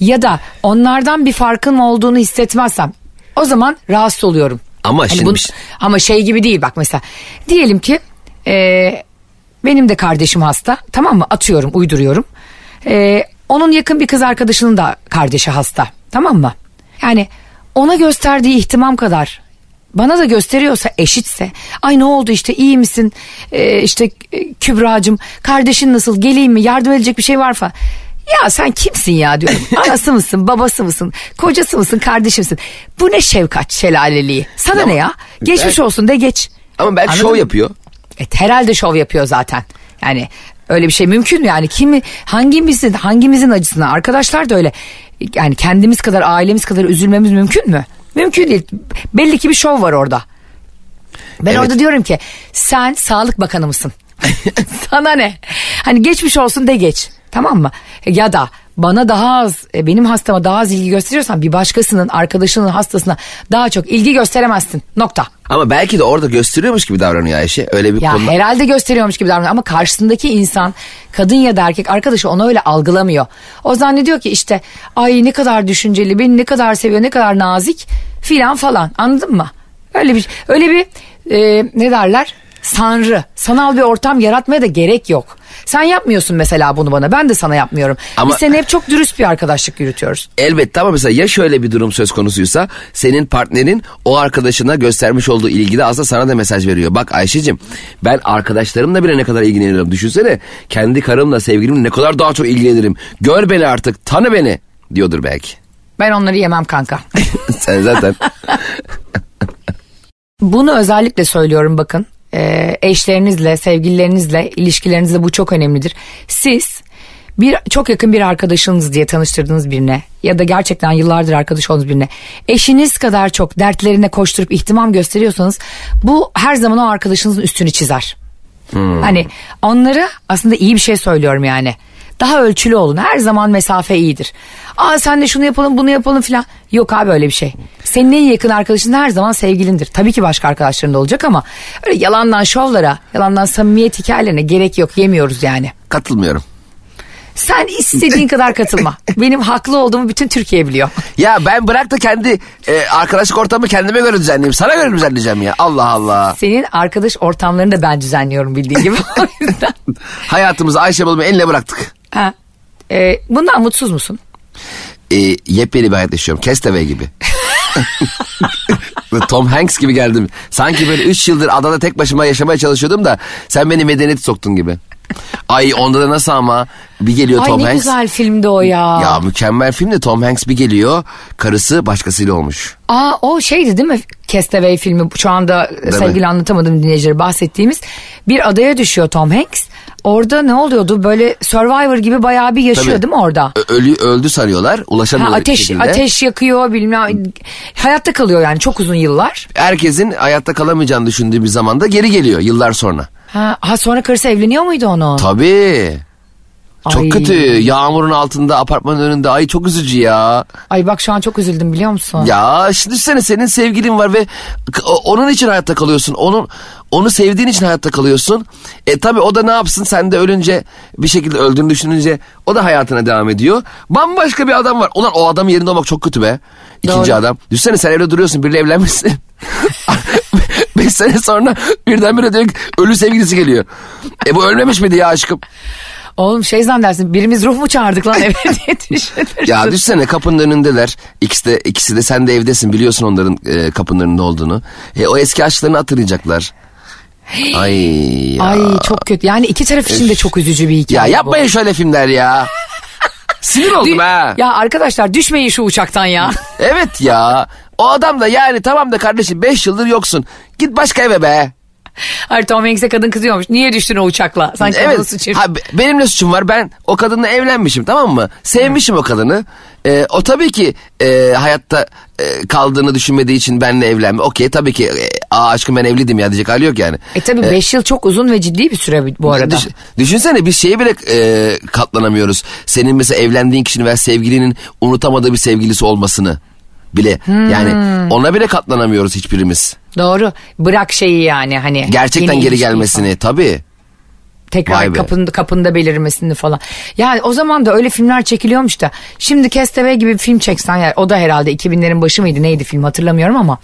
ya da onlardan bir farkım olduğunu hissetmezsem o zaman rahatsız oluyorum. Ama şimdi bunu- şey- ama şey gibi değil bak mesela diyelim ki e, benim de kardeşim hasta tamam mı atıyorum uyduruyorum. E, onun yakın bir kız arkadaşının da kardeşi hasta tamam mı? Yani ona gösterdiği ihtimam kadar bana da gösteriyorsa eşitse ay ne oldu işte iyi misin E, işte e, Kübra'cığım kardeşin nasıl geleyim mi yardım edecek bir şey var falan. Ya sen kimsin ya diyorum. Anası mısın, babası mısın, kocası mısın, kardeşimsin. Bu ne şefkat şelaleliği. Sana Ama- ne ya? Geçmiş Ben- olsun de geç. Ama belki Anladın şov mı? yapıyor. Evet, herhalde şov yapıyor zaten. Yani öyle bir şey mümkün mü yani? Kimi hangimizin hangimizin acısına arkadaşlar da öyle. Yani kendimiz kadar ailemiz kadar üzülmemiz mümkün mü? Mümkün değil. Belli ki bir şov var orada. Ben Evet. orada diyorum ki sen sağlık bakanı mısın? Sana ne? Hani geçmiş olsun de geç. Tamam mı? Ya da bana daha az e, benim hastama daha az ilgi gösteriyorsan bir başkasının arkadaşının hastasına daha çok ilgi gösteremezsin. Nokta. Ama belki de orada gösteriyormuş gibi davranıyor Ayşe. Öyle bir Ya konuda. herhalde gösteriyormuş gibi davranıyor ama karşısındaki insan kadın ya da erkek arkadaşı onu öyle algılamıyor. O zannediyor ki işte ay ne kadar düşünceli, beni ne kadar seviyor, ne kadar nazik filan falan anladın mı? Öyle bir öyle bir e, ne derler? Sanrı, sanal bir ortam yaratmaya da gerek yok. Sen yapmıyorsun mesela bunu bana. Ben de sana yapmıyorum. Ama- Biz seninle hep çok dürüst bir arkadaşlık yürütüyoruz. Elbette ama mesela ya şöyle bir durum söz konusuysa senin partnerin o arkadaşına göstermiş olduğu ilgide aslında sana da mesaj veriyor. Bak Ayşe'cim ben arkadaşlarımla bile ne kadar ilgileniyorum. Düşünsene kendi karımla sevgilimle ne kadar daha çok ilgilenirim. Gör beni artık tanı beni diyordur belki. Ben onları yemem kanka. Sen zaten Bunu özellikle söylüyorum bakın. Ee, eşlerinizle, sevgililerinizle, ilişkilerinizle bu çok önemlidir. Siz bir çok yakın bir arkadaşınız diye tanıştırdığınız birine ya da gerçekten yıllardır arkadaş olduğunuz birine eşiniz kadar çok dertlerine koşturup ihtimam gösteriyorsanız bu her zaman o arkadaşınızın üstünü çizer. Hani onları aslında iyi bir şey söylüyorum yani. Daha ölçülü olun. Her zaman mesafe iyidir. Aa sen de şunu yapalım bunu yapalım filan. Yok abi öyle bir şey. Senin en yakın arkadaşın her zaman sevgilindir. Tabii ki başka arkadaşların da olacak ama öyle yalandan şovlara, yalandan samimiyet hikayelerine gerek yok. Yemiyoruz yani. katılmıyorum. Sen istediğin kadar katılma. Benim haklı olduğumu bütün Türkiye biliyor. Ya ben bırak da kendi e, arkadaşlık ortamı kendime göre düzenleyeyim. Sana göre düzenleyeceğim ya. Allah Allah. Senin arkadaş ortamlarını da ben düzenliyorum bildiğin gibi. O yüzden. Hayatımızı Ayşe Balım'ı eline bıraktık. Ha. Ee, bundan mutsuz musun? E, yepyeni bir hayat yaşıyorum. Castaway gibi. Tom Hanks gibi geldim. Sanki böyle 3 yıldır adada tek başıma yaşamaya çalışıyordum da sen beni medeniyet soktun gibi. Ay onda da nasıl ama bir geliyor Ay Tom ne Hanks. güzel filmdi o ya. Ya mükemmel film de Tom Hanks bir geliyor karısı başkasıyla olmuş. Aa o şeydi değil mi? Castaway filmi şu anda sevgili anlatamadığım dinleyicileri bahsettiğimiz bir adaya düşüyor Tom Hanks. Orada ne oluyordu? Böyle Survivor gibi bayağı bir yaşıyor Tabii. değil mi orada? Ö- Ölü öldü sanıyorlar Ha, ulaşamıyorlar bir ateş şekilde. ateş yakıyor bilmem hayatta kalıyor yani çok uzun yıllar. Herkesin hayatta kalamayacağını düşündüğü bir zamanda geri geliyor yıllar sonra. Ha, ha sonra karısı evleniyor muydu onu? Tabii. Çok Ay. kötü. Yağmurun altında apartmanın önünde. Ay çok üzücü ya. Ay bak şu an çok üzüldüm biliyor musun? Ya şimdi düşünsene senin sevgilin var ve onun için hayatta kalıyorsun. Onun onu sevdiğin için hayatta kalıyorsun. E tabi o da ne yapsın sen de ölünce bir şekilde öldüğünü düşününce o da hayatına devam ediyor. Bambaşka bir adam var. Ulan o adamın yerinde olmak çok kötü be. İkinci Doğru. adam. Düşünsene sen evde duruyorsun biriyle evlenmişsin. Beş sene sonra birdenbire diyor ölü sevgilisi geliyor. E bu ölmemiş miydi ya aşkım? Oğlum şey zannedersin birimiz ruh mu çağırdık lan eve diye düşünürsün. Ya düşünsene kapının önündeler. İkisi de, ikisi de sen de evdesin biliyorsun onların e, kapının önünde olduğunu. E, o eski aşklarını hatırlayacaklar. Ay ya. Ay çok kötü. Yani iki taraf için de çok üzücü bir ya hikaye bu. yapmayın şöyle filmler ya. Sinir oldum ha. Ya arkadaşlar düşmeyin şu uçaktan ya. Evet ya. O adam da yani tamam da kardeşim 5 yıldır yoksun. Git başka eve be. Hayır Tom Hanks'e kadın kızıyormuş. Niye düştün o uçakla? Sanki evet. Evet. suçu. Ha, be- benim ne suçum var? Ben o kadınla evlenmişim tamam mı? Sevmişim o kadını. Ee, o tabii ki e, hayatta e, kaldığını düşünmediği için benimle evlenme. Okey tabii ki. E, Aa aşkım ben evliydim ya diyecek hali yok yani. E tabi 5 yıl çok uzun ve ciddi bir süre bu arada. Düş- düşünsene biz şeye bile e, katlanamıyoruz. Senin mesela evlendiğin kişinin veya sevgilinin unutamadığı bir sevgilisi olmasını bile. Hmm. Yani ona bile katlanamıyoruz hiçbirimiz. Doğru. Bırak şeyi yani hani. Gerçekten geri gelmesini tabii. tekrar kapında, kapında belirmesini falan. Yani o zaman da öyle filmler çekiliyormuş da. Şimdi Castaway gibi bir film çeksen yani o da herhalde 2000'lerin başı mıydı neydi film hatırlamıyorum ama.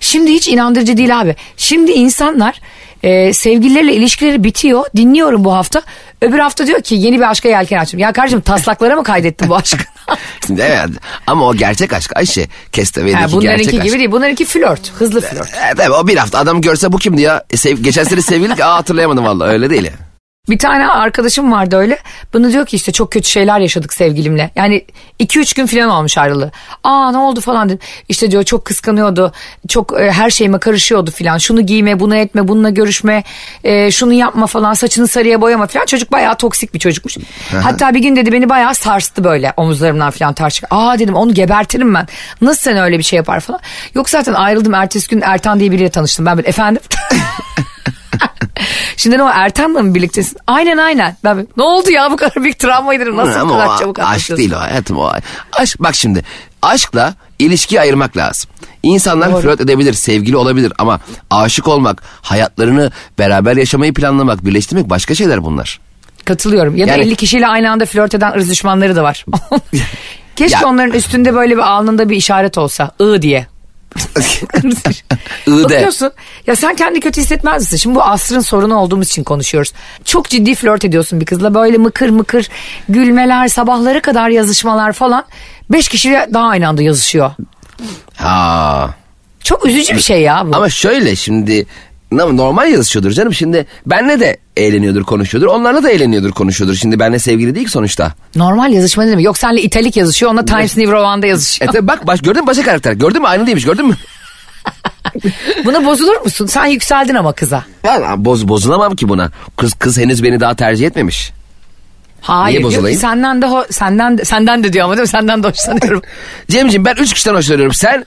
Şimdi hiç inandırıcı değil abi. Şimdi insanlar e, sevgilileriyle ilişkileri bitiyor. Dinliyorum bu hafta. Öbür hafta diyor ki yeni bir aşka yelken açtım. Ya kardeşim taslaklara mı kaydettin bu aşkı? Evet ama o gerçek aşk Ayşe. Kestevey'deki ha, gerçek bunlarınki aşk. gibi değil. Bunlarınki flört. Hızlı flört. Evet, evet, o bir hafta adam görse bu kimdi ya? E, sev- geçen sene sevgililik aa hatırlayamadım vallahi öyle değil ya. Bir tane arkadaşım vardı öyle. Bana diyor ki işte çok kötü şeyler yaşadık sevgilimle. Yani 2-3 gün falan olmuş ayrılığı. Aa ne oldu falan dedim. İşte diyor çok kıskanıyordu. Çok e, her şeyime karışıyordu falan. Şunu giyme, bunu etme, bununla görüşme. e, şunu yapma falan. Saçını sarıya boyama falan. Çocuk bayağı toksik bir çocukmuş. Hatta bir gün dedi beni bayağı sarstı böyle omuzlarımdan falan tarçık. Aa dedim onu gebertirim ben. Nasıl sen öyle bir şey yapar falan. Yok zaten ayrıldım. Ertesi gün Ertan diye biriyle tanıştım. Ben böyle efendim. Şimdi ne o Ertan'la mı birliktesin? Aynen aynen. Ben ne oldu ya bu kadar büyük travmaydı nasıl bu Ama kadar o çabuk aşk değil o hayatım o. Aşk bak şimdi aşkla ilişkiyi ayırmak lazım. İnsanlar Doğru. flört edebilir, sevgili olabilir ama aşık olmak, hayatlarını beraber yaşamayı planlamak, birleştirmek başka şeyler bunlar. Katılıyorum. Ya da Yani- 50 kişiyle aynı anda flört eden ırz düşmanları da var. Keşke Ya- onların üstünde böyle bir alnında bir işaret olsa. I diye. Bakıyorsun ya sen kendi kötü hissetmez misin? Şimdi bu asrın sorunu olduğumuz için konuşuyoruz. Çok ciddi flört ediyorsun bir kızla böyle mıkır mıkır gülmeler sabahlara kadar yazışmalar falan. Beş kişi daha aynı anda yazışıyor. Ha. Çok üzücü bir şey ya bu. Ama şöyle şimdi normal yazışıyordur canım. Şimdi benle de eğleniyordur, konuşuyordur. Onlarla da eğleniyordur, konuşuyordur. Şimdi benle sevgili değil ki sonuçta. Normal yazışma ne demek? Yok senle italik yazışıyor onunla Times New Roman'da E yazışıyor. tabi bak baş, gördün mü başka karakter. Gördün mü aynı değilmiş gördün mü? Buna bozulur musun? Sen yükseldin ama kıza. Valla boz, bozulamam ki buna. Kız kız henüz beni daha tercih etmemiş. Hayır Niye bozulayım? senden de ho- senden de, senden de diyor ama değil mi? Senden de hoşlanıyorum. Cemciğim ben üç kişiden hoşlanıyorum. Sen,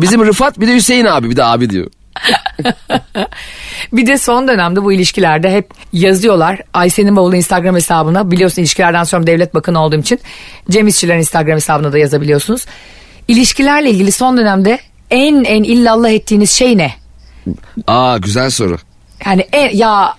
bizim Rıfat bir de Hüseyin abi bir de abi diyor. bir de son dönemde bu ilişkilerde hep yazıyorlar. Ayşe'nin bavulu Instagram hesabına biliyorsun ilişkilerden sonra devlet bakanı olduğum için Cem İşçilerin Instagram hesabına da yazabiliyorsunuz. İlişkilerle ilgili son dönemde en en illallah ettiğiniz şey ne? Aa güzel soru. Yani en, ya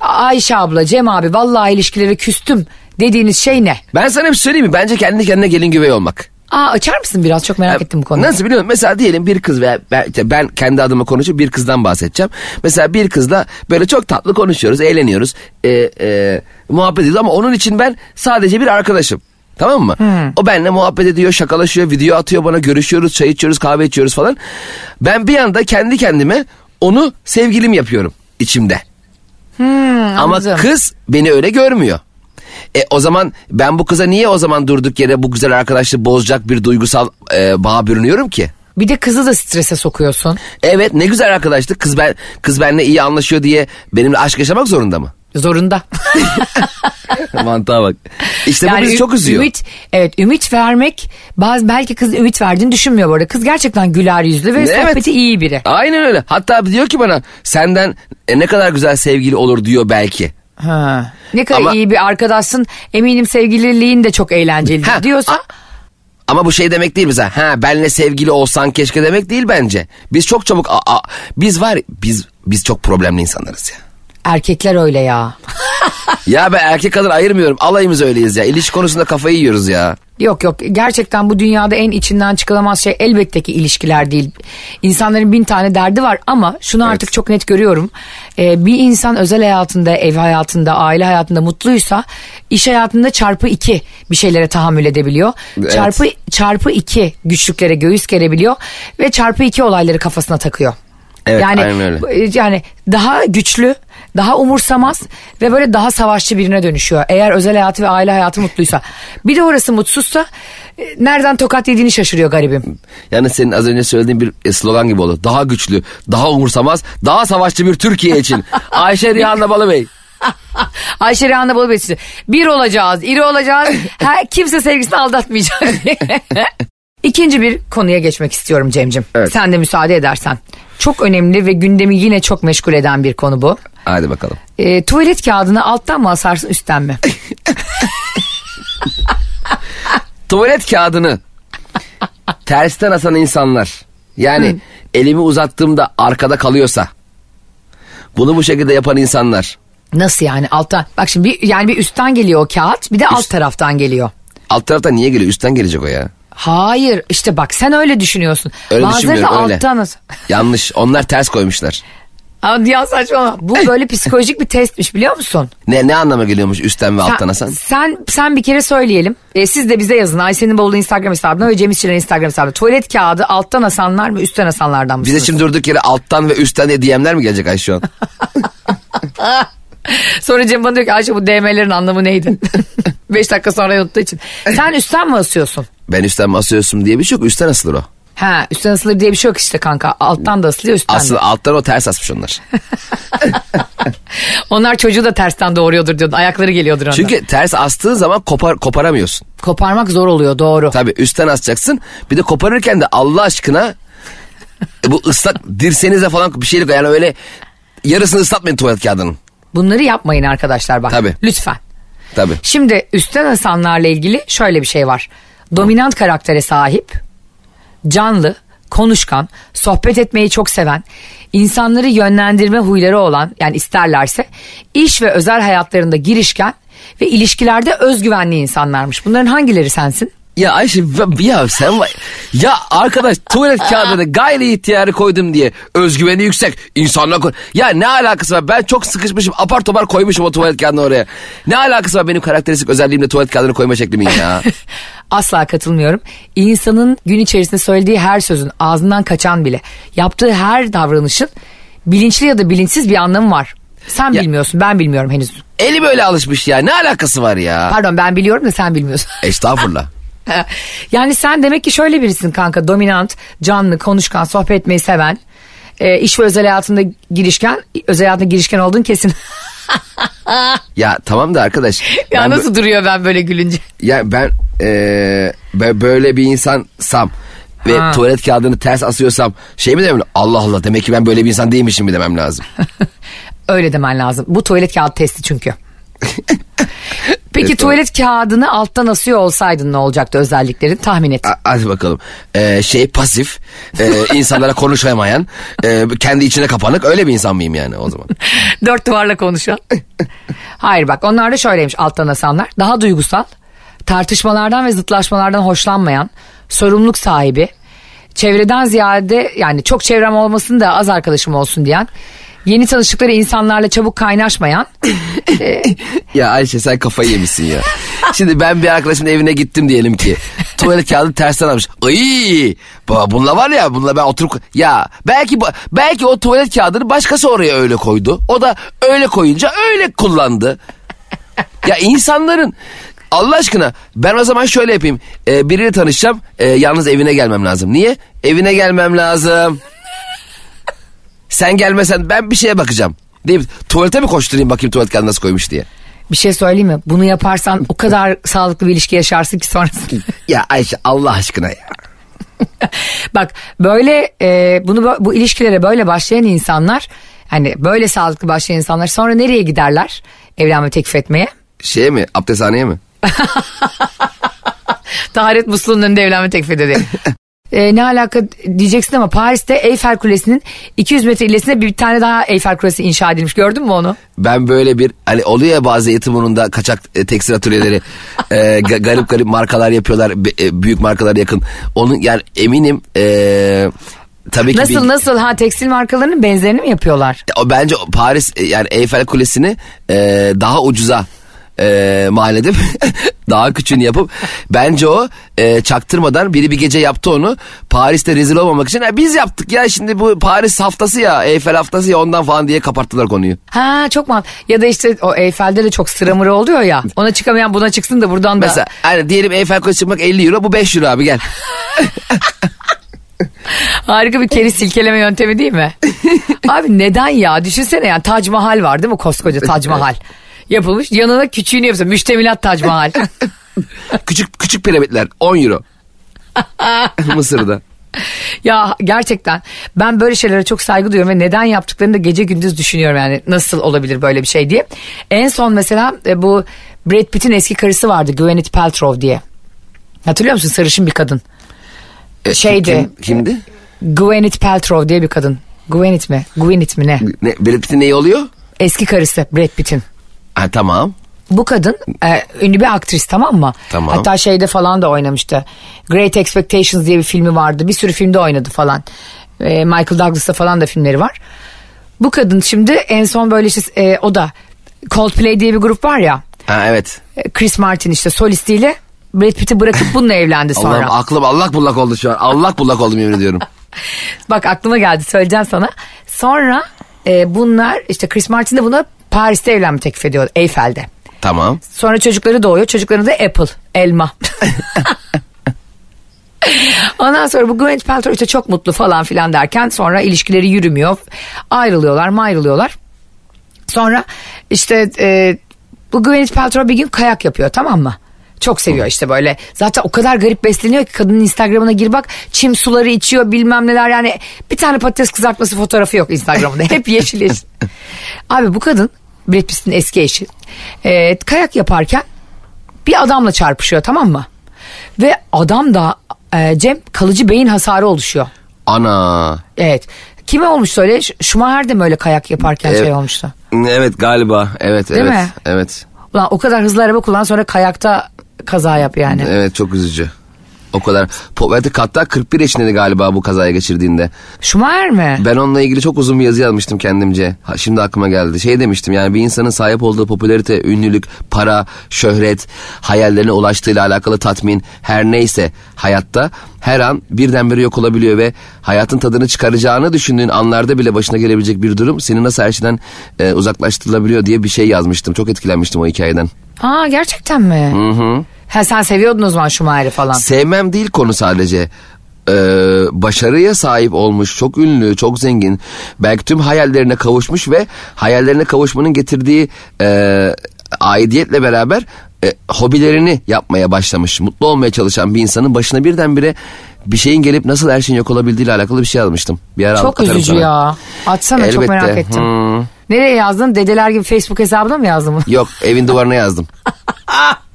Ayşe abla Cem abi vallahi ilişkileri küstüm dediğiniz şey ne? Ben sana bir şey söyleyeyim mi? Bence kendi kendine gelin güvey olmak. Aa açar mısın biraz çok merak ettim bu konuyu. Nasıl biliyor musun? Mesela diyelim bir kız veya ben, işte ben kendi adıma konuşup bir kızdan bahsedeceğim. Mesela bir kızla böyle çok tatlı konuşuyoruz, eğleniyoruz, e, e, muhabbet ediyoruz ama onun için ben sadece bir arkadaşım. Tamam mı? O benimle muhabbet ediyor, şakalaşıyor, video atıyor bana, görüşüyoruz, çay içiyoruz, kahve içiyoruz falan. Ben bir anda kendi kendime onu sevgilim yapıyorum içimde. Ama anladım. kız beni öyle görmüyor. E o zaman ben bu kıza niye o zaman durduk yere bu güzel arkadaşlığı bozacak bir duygusal e, bağ bürünüyorum ki? Bir de kızı da strese sokuyorsun. Evet ne güzel arkadaşlık kız ben kız benimle iyi anlaşıyor diye benimle aşk yaşamak zorunda mı? Zorunda. Mantığa bak. İşte bu Yani bizi ü- çok üzüyor. Ümit, evet ümit vermek bazı belki kız ümit verdiğini düşünmüyor bu arada. Kız gerçekten güler yüzlü ve Evet. sohbeti iyi biri. Aynen öyle. Hatta diyor ki bana senden e, ne kadar güzel sevgili olur diyor belki. Ha. Ne kadar Ama- iyi bir arkadaşsın. Eminim sevgililiğin de çok eğlenceli Ha, diyorsa. a- Ama bu şey demek değil mesela. Ha benle sevgili olsan keşke demek değil bence. Biz çok çabuk a- a- biz var biz biz çok problemli insanlarız ya. Erkekler öyle ya. Ya ben erkek kadın ayırmıyorum. Alayımız öyleyiz ya. İlişki konusunda kafayı yiyoruz ya. Yok yok gerçekten bu dünyada en içinden çıkılamaz şey elbette ki ilişkiler değil. İnsanların bin tane derdi var ama şunu artık çok net görüyorum. Ee, bir insan özel hayatında, ev hayatında, aile hayatında mutluysa iş hayatında çarpı iki bir şeylere tahammül edebiliyor. Evet. Çarpı, çarpı iki güçlüklere göğüs gerebiliyor ve çarpı iki olayları kafasına takıyor. Evet, yani, öyle. e, yani daha güçlü, daha umursamaz ve böyle daha savaşçı birine dönüşüyor. Eğer özel hayatı ve aile hayatı mutluysa. Bir de orası mutsuzsa e, nereden tokat yediğini şaşırıyor garibim. Yani senin az önce söylediğin bir e, slogan gibi oldu. Daha güçlü, daha umursamaz, daha savaşçı bir Türkiye için. Ayşe Rihanna Balıbey. Ayşe Rehan'da bol besisi. Bir olacağız, iri olacağız. Her, kimse sevgisini aldatmayacak. İkinci bir konuya geçmek istiyorum Cem'cim. Evet. Sen de müsaade edersen. Çok önemli ve gündemi yine çok meşgul eden bir konu bu. Hadi bakalım. E, tuvalet kağıdını alttan mı asarsın üstten mi? Tuvalet kağıdını tersten asan insanlar. Yani elimi uzattığımda arkada kalıyorsa. Bunu bu şekilde yapan insanlar. Nasıl yani alttan? Bak şimdi bir, yani bir üstten geliyor o kağıt bir de alt taraftan geliyor. Alt taraftan niye geliyor? Üstten gelecek o ya. Hayır işte bak sen öyle düşünüyorsun. Öyle Bazıları da öyle. alttan Yanlış. Onlar ters koymuşlar. Ama ya saçmalama. Bu böyle psikolojik bir testmiş biliyor musun? Ne ne anlama geliyormuş üstten ve alttan asan? Sen, sen bir kere söyleyelim. E, siz de bize yazın. Ayşe'nin bavulu Instagram hesabına ve Cem İşçilerin Instagram hesabına. Tuvalet kağıdı alttan asanlar mı üstten asanlardan mısınız? Bize şimdi durduk yere alttan ve üstten diye DM'ler mi gelecek ay şu an? Sonra Cem bana diyor ki Ayşe bu DM'lerin anlamı neydi? Beş dakika sonra unuttuğu için. Sen üstten mi asıyorsun? Ben üstten mi asıyorsun diye bir şey yok. Üstten asılır o. Ha üstten asılır diye bir şey yok işte kanka. Alttan da asılıyor üstten Aslında de. alttan o ters asmış onlar. Onlar çocuğu da tersten doğuruyordur diyordu. Ayakları geliyordur ondan. Çünkü ters astığın zaman kopar, koparamıyorsun. Koparmak zor oluyor doğru. Tabii üstten asacaksın. Bir de koparırken de Allah aşkına bu ıslak dirseğinize falan bir şeylik yani öyle yarısını ıslatmayın tuvalet kağıdının. Bunları yapmayın arkadaşlar bak. Tabii. Lütfen. Tabii. Şimdi üstten asanlarla ilgili şöyle bir şey var. Dominant karaktere sahip, canlı, konuşkan, sohbet etmeyi çok seven, insanları yönlendirme huyları olan yani isterlerse iş ve özel hayatlarında girişken ve ilişkilerde özgüvenli insanlarmış. Bunların hangileri sensin? Ya Ayşe ya- ya sen ya arkadaş tuvalet kağıdına gayri ihtiyarı koydum diye özgüveni yüksek insanlar koy. Ya ne alakası var ben çok sıkışmışım apar topar koymuşum o tuvalet kağıdını oraya. Ne alakası var benim karakteristik özelliğimle tuvalet kağıdını koyma şeklimin ya. Asla katılmıyorum. İnsanın gün içerisinde söylediği her sözün ağzından kaçan bile yaptığı her davranışın bilinçli ya da bilinçsiz bir anlamı var. Sen Ya- bilmiyorsun ben bilmiyorum henüz. Eli böyle alışmış ya ne alakası var ya. Pardon ben biliyorum da sen bilmiyorsun. Estağfurullah. yani sen demek ki şöyle birisin kanka dominant, canlı, konuşkan, sohbet etmeyi seven, e, iş ve özel hayatında girişken, özel hayatında girişken olduğun kesin. Ya tamam da arkadaş. ya ben, nasıl duruyor ben böyle gülünce? Ya ben, ben böyle bir insansam ve Ha. tuvalet kağıdını ters asıyorsam şey mi demem Allah Allah demek ki ben böyle bir insan değilmişim mi demem lazım. Öyle demen lazım. Bu tuvalet kağıdı testi çünkü. Peki Evet, tuvalet kağıdını alttan asıyor olsaydın ne olacaktı özelliklerin tahmin et. A- Hadi bakalım. Eee, şey pasif, eee, insanlara konuşamayan, eee, kendi içine kapanık öyle bir insan mıyım yani o zaman? Dört duvarla konuşan. Hayır bak onlar da şöyleymiş alttan asanlar. Daha duygusal, tartışmalardan ve zıtlaşmalardan hoşlanmayan, sorumluluk sahibi, çevreden ziyade yani çok çevrem olmasın da az arkadaşım olsun diyen, yeni tanıştıkları insanlarla çabuk kaynaşmayan, Ya Ayşe sen kafayı yemişsin ya. Şimdi ben bir arkadaşımın evine gittim diyelim ki. Tuvalet kağıdı tersten almış. Ay, bununla var ya bununla ben oturup ya belki belki o tuvalet kağıdını başkası oraya öyle koydu. O da öyle koyunca öyle kullandı. Ya insanların Allah aşkına ben o zaman şöyle yapayım. Ee, biriyle tanışacağım. Ee, yalnız evine gelmem lazım. Niye? Evine gelmem lazım. Sen gelmesen ben bir şeye bakacağım. Değil mi? Tuvalete mi koşturayım bakayım tuvalet kağıdı nasıl koymuş diye. bir şey söyleyeyim mi? Bunu yaparsan o kadar sağlıklı bir ilişki yaşarsın ki sonrasında. Ya Ayşe Allah aşkına ya. Bak böyle e, bunu bu ilişkilere böyle başlayan insanlar hani böyle sağlıklı başlayan insanlar sonra nereye giderler evlenme teklif etmeye? Şey mi abdesthaneye mi? Taharet musluğunun önünde evlenme teklif ediyor diye. E, ne alaka diyeceksin ama Paris'te Eyfel Kulesi'nin 200 metre ilerisinde bir tane daha Eyfel Kulesi inşa edilmiş. Gördün mü onu? Ben böyle bir hani oluyor ya bazı eğitiminde kaçak e, tekstil atölyeleri e, ga- garip garip markalar yapıyorlar be- e, büyük markalar yakın. Onun yani eminim e, tabii ki Nasıl bir- nasıl ha tekstil markalarının benzerini mi yapıyorlar? o bence Paris e, yani Eyfel Kulesi'ni e, daha ucuza e, edip daha küçüğünü yapıp bence o e, çaktırmadan biri bir gece yaptı onu Paris'te rezil olmamak için "Ya biz yaptık ya şimdi bu Paris haftası ya Eyfel haftası ya ondan falan diye kapattılar konuyu. Ha çok mal. Ya da işte o Eyfel'de de çok sıra mırı oluyor ya. Ona çıkamayan buna çıksın da buradan da. Mesela hani diyelim Eyfel Kulesi çıkmak 50 euro bu 5 euro abi gel. Harika bir keri silkeleme yöntemi değil mi? Abi neden ya? Düşünsene yani Tac Mahal var değil mi? Koskoca Tac Mahal. Yapılmış. Yanına küçüğünü yapsa müştemilat Tac Mahal. küçük küçük piramitler 10 euro. Mısır'da. ya gerçekten ben böyle şeylere çok saygı duyuyorum ve neden yaptıklarını da gece gündüz düşünüyorum yani nasıl olabilir böyle bir şey diye. En son mesela e, bu Brad Pitt'in eski karısı vardı Gwyneth Paltrow diye. Hatırlıyor musun sarışın bir kadın? E, Şeydi. Kim, kimdi? Gwyneth Paltrow diye bir kadın. Gwyneth mi? Gwyneth mi ne? Ne, Brad Pitt'in neyi oluyor? Eski karısı Brad Pitt'in. Ha, tamam. Bu kadın e, ünlü bir aktris tamam mı? Tamam. Hatta şeyde falan da oynamıştı. Great Expectations diye bir filmi vardı. Bir sürü filmde oynadı falan. E, Michael Douglas'ta falan da filmleri var. Bu kadın şimdi en son böyle işte e, o da Coldplay diye bir grup var ya. Ha evet. e, Chris Martin işte solistiyle Brad Pitt'i bırakıp bununla evlendi sonra. Allah'ım aklım allak bullak oldu şu an. Allak bullak oldum yemin ediyorum. Bak aklıma geldi söyleyeceğim sana. Sonra e, bunlar işte Chris Martin de buna Paris'te evlenme teklif ediyor Eyfel'de. Tamam. Sonra çocukları doğuyor. Çocukların da Apple, elma. Ondan sonra bu Gwyneth Paltrow işte çok mutlu falan filan derken sonra ilişkileri yürümüyor. Ayrılıyorlar mı ayrılıyorlar. Sonra işte e, bu Gwyneth Paltrow bir gün kayak yapıyor tamam mı? Çok seviyor işte böyle. Zaten o kadar garip besleniyor ki kadının Instagram'ına gir bak. Çim suları içiyor bilmem neler yani. Bir tane patates kızartması fotoğrafı yok Instagram'da. Hep yeşil yeşil. Abi bu kadın Brad Pitt'in eski eşi. e, kayak yaparken bir adamla çarpışıyor tamam mı? Ve adam da e, Cem kalıcı beyin hasarı oluşuyor. Ana. Evet. Kime olmuş öyle? Ş- Schumacher de mi öyle kayak yaparken Evet. şey olmuştu? Evet galiba. Evet Değil evet. mi? Evet. Ulan o kadar hızlı araba kullan sonra kayakta kaza yap yani. Evet çok üzücü. O kadar. Po- Hatta 41 yaşındaydı galiba bu kazaya geçirdiğinde. Schumacher mi? Ben onunla ilgili çok uzun bir yazı yazmıştım kendimce. Ha, şimdi aklıma geldi. Şey demiştim yani bir insanın sahip olduğu popülarite, ünlülük, para, şöhret, hayallerine ulaştığıyla alakalı tatmin her neyse hayatta her an birdenbire yok olabiliyor ve hayatın tadını çıkaracağını düşündüğün anlarda bile başına gelebilecek bir durum seni nasıl her şeyden e, uzaklaştırılabiliyor diye bir şey yazmıştım. Çok etkilenmiştim o hikayeden. Aa gerçekten mi? Hı hı. Ha sen seviyordun o zaman Schumacher'i falan. Sevmem değil konu sadece. Ee, başarıya sahip olmuş, çok ünlü, çok zengin. Belki tüm hayallerine kavuşmuş ve hayallerine kavuşmanın getirdiği e, aidiyetle beraber e, hobilerini yapmaya başlamış. Mutlu olmaya çalışan bir insanın başına birdenbire bir şeyin gelip nasıl her şeyin yok olabildiğiyle alakalı bir şey yazmıştım. Bir ara Çok üzücü sana. ya. Atsana çok Elbette. merak ettim. Hmm. Nereye yazdın? Dedeler gibi Facebook hesabına mı yazdın? Yok evin duvarına yazdım.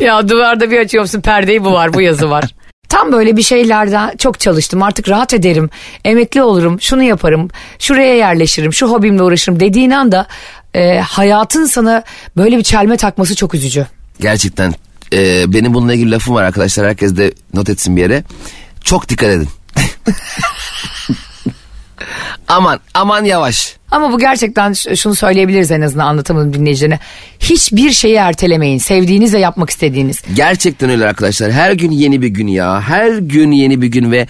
ya duvarda bir açıyorsun perdeyi bu var bu yazı var. Tam böyle bir şeylerden çok çalıştım artık rahat ederim emekli olurum şunu yaparım şuraya yerleşirim şu hobimle uğraşırım dediğin anda e, hayatın sana böyle bir çelme takması çok üzücü. Gerçekten e, benim bununla ilgili lafım var arkadaşlar. Herkes de not etsin bir yere. Çok dikkat edin. aman aman yavaş. Ama bu gerçekten şunu söyleyebiliriz en azından anlatamadım dinleyicilerine. Hiçbir şeyi ertelemeyin sevdiğiniz ve yapmak istediğiniz. Gerçekten öyle arkadaşlar. Her gün yeni bir gün ya. Her gün yeni bir gün ve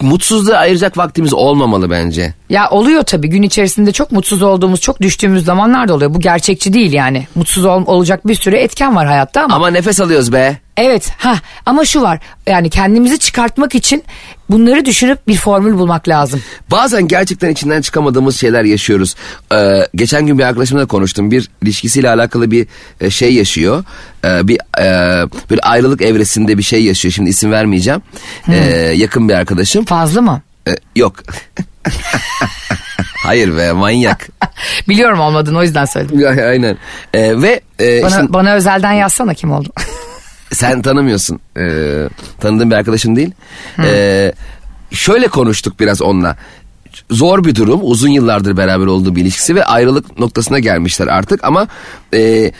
mutsuzluğa ayıracak vaktimiz olmamalı bence. Ya oluyor tabii gün içerisinde çok mutsuz olduğumuz çok düştüğümüz zamanlar da oluyor. Bu gerçekçi değil yani. Mutsuz ol- olacak bir sürü etken var hayatta ama. Ama nefes alıyoruz be. Evet ha ama şu var yani kendimizi çıkartmak için bunları düşünüp bir formül bulmak lazım. Bazen gerçekten içinden çıkamadığımız şeyler yaşıyoruz. Ee, geçen gün bir arkadaşımla konuştum. Bir ilişkisiyle alakalı bir e, şey yaşıyor. Ee, bir e, bir ayrılık evresinde bir şey yaşıyor. Şimdi isim vermeyeceğim. Ee, yakın bir arkadaşım. Fazla mı? Ee, yok. Hayır be manyak. Biliyorum olmadığını o yüzden söyledim. Aynen. Ee, ve e, Bana, işte bana özelden yazsana kim oldu. Sen tanımıyorsun. Ee, tanıdığım bir arkadaşım değil. Ee, şöyle konuştuk biraz onunla. Zor bir durum. Uzun yıllardır beraber olduğu bir ilişkisi ve ayrılık noktasına gelmişler artık ama e,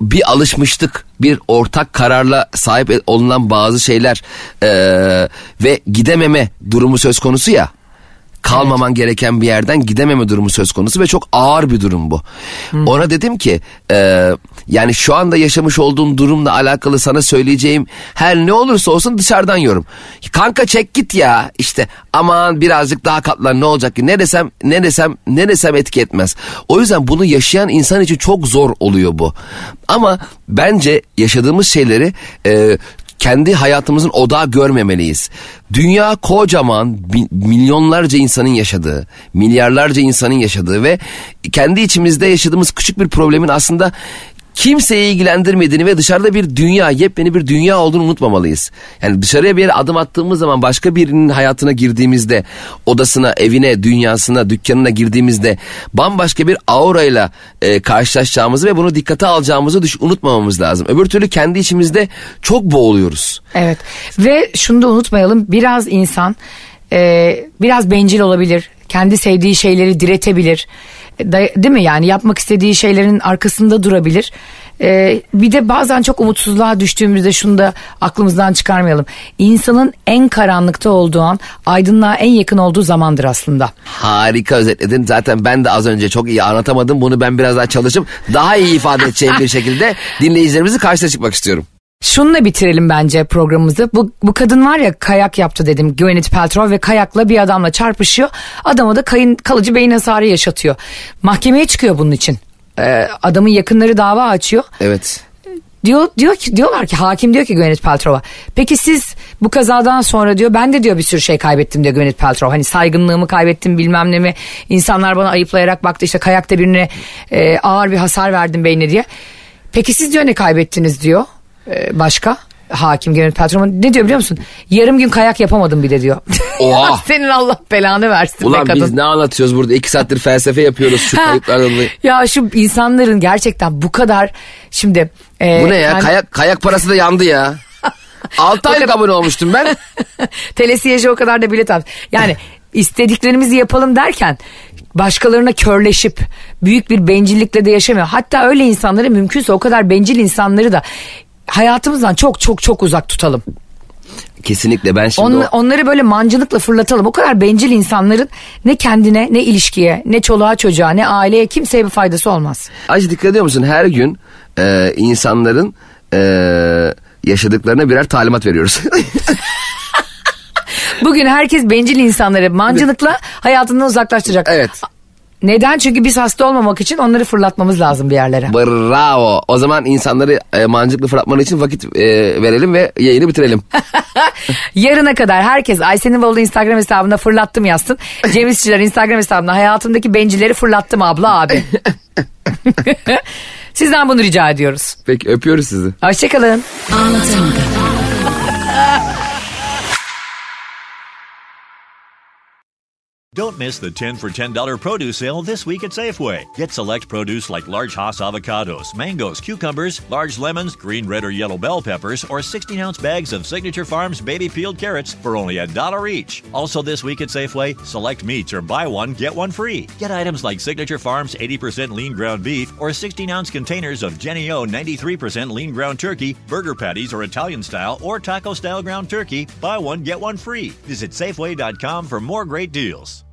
bir alışmıştık. Bir ortak kararla sahip olunan bazı şeyler e, ve gidememe durumu söz konusu ya kalmaman gereken bir yerden gidememe durumu söz konusu ve çok ağır bir durum bu. Ona dedim ki e, yani şu anda yaşamış olduğun durumla alakalı sana söyleyeceğim her ne olursa olsun dışarıdan yorum. Kanka çek git ya işte aman birazcık daha katlan ne olacak ki ne desem ne desem ne desem etki etmez. O yüzden bunu yaşayan insan için çok zor oluyor bu. Ama bence yaşadığımız şeyleri e, kendi hayatımızın odağı görmemeliyiz. Dünya kocaman milyonlarca insanın yaşadığı, milyarlarca insanın yaşadığı ve kendi içimizde yaşadığımız küçük bir problemin aslında kimseyi ilgilendirmediğini ve dışarıda bir dünya, yepyeni bir dünya olduğunu unutmamalıyız. Yani dışarıya bir yere adım attığımız zaman başka birinin hayatına girdiğimizde, odasına, evine, dünyasına, dükkanına girdiğimizde bambaşka bir aurayla e, karşılaşacağımızı ve bunu dikkate alacağımızı düş- unutmamamız lazım. Öbür türlü kendi içimizde çok boğuluyoruz. Evet ve şunu da unutmayalım biraz insan e, biraz bencil olabilir. Kendi sevdiği şeyleri diretebilir. Değil mi yani yapmak istediği şeylerin arkasında durabilir. E, bir de bazen çok umutsuzluğa düştüğümüzde şunu da aklımızdan çıkarmayalım. İnsanın en karanlıkta olduğu an aydınlığa en yakın olduğu zamandır aslında. Harika özetledin. Zaten ben de az önce çok iyi anlatamadım. Bunu ben biraz daha çalışıp daha iyi ifade edeceğim bir şekilde dinleyicilerimizi karşısına çıkmak istiyorum. Şununla bitirelim bence programımızı. Bu, bu kadın var ya kayak yaptı dedim. Gwyneth Paltrow ve kayakla bir adamla çarpışıyor. Adama da kayın, kalıcı beyin hasarı yaşatıyor. Mahkemeye çıkıyor bunun için. e, adamın yakınları dava açıyor. Evet. Diyor diyor ki diyorlar ki hakim diyor ki Gwyneth Paltrow'a. Peki siz bu kazadan sonra diyor ben de diyor bir sürü şey kaybettim diyor Gwyneth Paltrow. Hani saygınlığımı kaybettim bilmem ne mi. İnsanlar bana ayıplayarak baktı işte kayakta birine e, ağır bir hasar verdim beynine diye. Peki siz diyor ne kaybettiniz diyor e, başka hakim Gwyneth Paltrow'a ne diyor biliyor musun? Yarım gün kayak yapamadım bir de diyor. Oha. Senin Allah belanı versin Ulan be kadın. biz ne anlatıyoruz burada? iki saattir felsefe yapıyoruz şu kayıplardan dolayı. ya şu insanların gerçekten bu kadar şimdi. e, Bu ne ya? yani- Kayak, kayak parası da yandı ya. 6 aylık abone olmuştum ben. Telesiyeci o kadar da bilet al. Yani istediklerimizi yapalım derken başkalarına körleşip büyük bir bencillikle de yaşamıyor. Hatta öyle insanları mümkünse o kadar bencil insanları da hayatımızdan çok çok çok uzak tutalım. Kesinlikle ben şimdi On- o- onları böyle mancınıkla fırlatalım. O kadar bencil insanların ne kendine ne ilişkiye ne çoluğa çocuğa ne aileye kimseye bir faydası olmaz. Ayşe dikkat ediyor musun? Her gün e, insanların e, yaşadıklarına birer talimat veriyoruz. Bugün herkes bencil insanları mancınıkla hayatından uzaklaştıracak. evet. Neden? Çünkü biz hasta olmamak için onları fırlatmamız lazım bir yerlere. Bravo. O zaman insanları e, mancıklı fırlatman için vakit e, verelim ve yayını bitirelim. Yarına kadar herkes Ayşe'nin Bolu Instagram hesabına fırlattım yazsın. Cem İşçiler Instagram hesabına hayatımdaki bencilleri fırlattım abla abi. Sizden bunu rica ediyoruz. Peki öpüyoruz sizi. Hoşçakalın. Don't miss the 10 for $10 produce sale this week at Safeway. Get select produce like large Hass avocados, mangoes, cucumbers, large lemons, green, red, or yellow bell peppers, or 16 ounce bags of Signature Farms baby peeled carrots for only a dollar each. Also, this week at Safeway, select meats or buy one, get one free. Get items like Signature Farms 80% lean ground beef or 16 ounce containers of Jenny O 93% lean ground turkey, burger patties or Italian style or taco style ground turkey. Buy one, get one free. Visit Safeway.com for more great deals.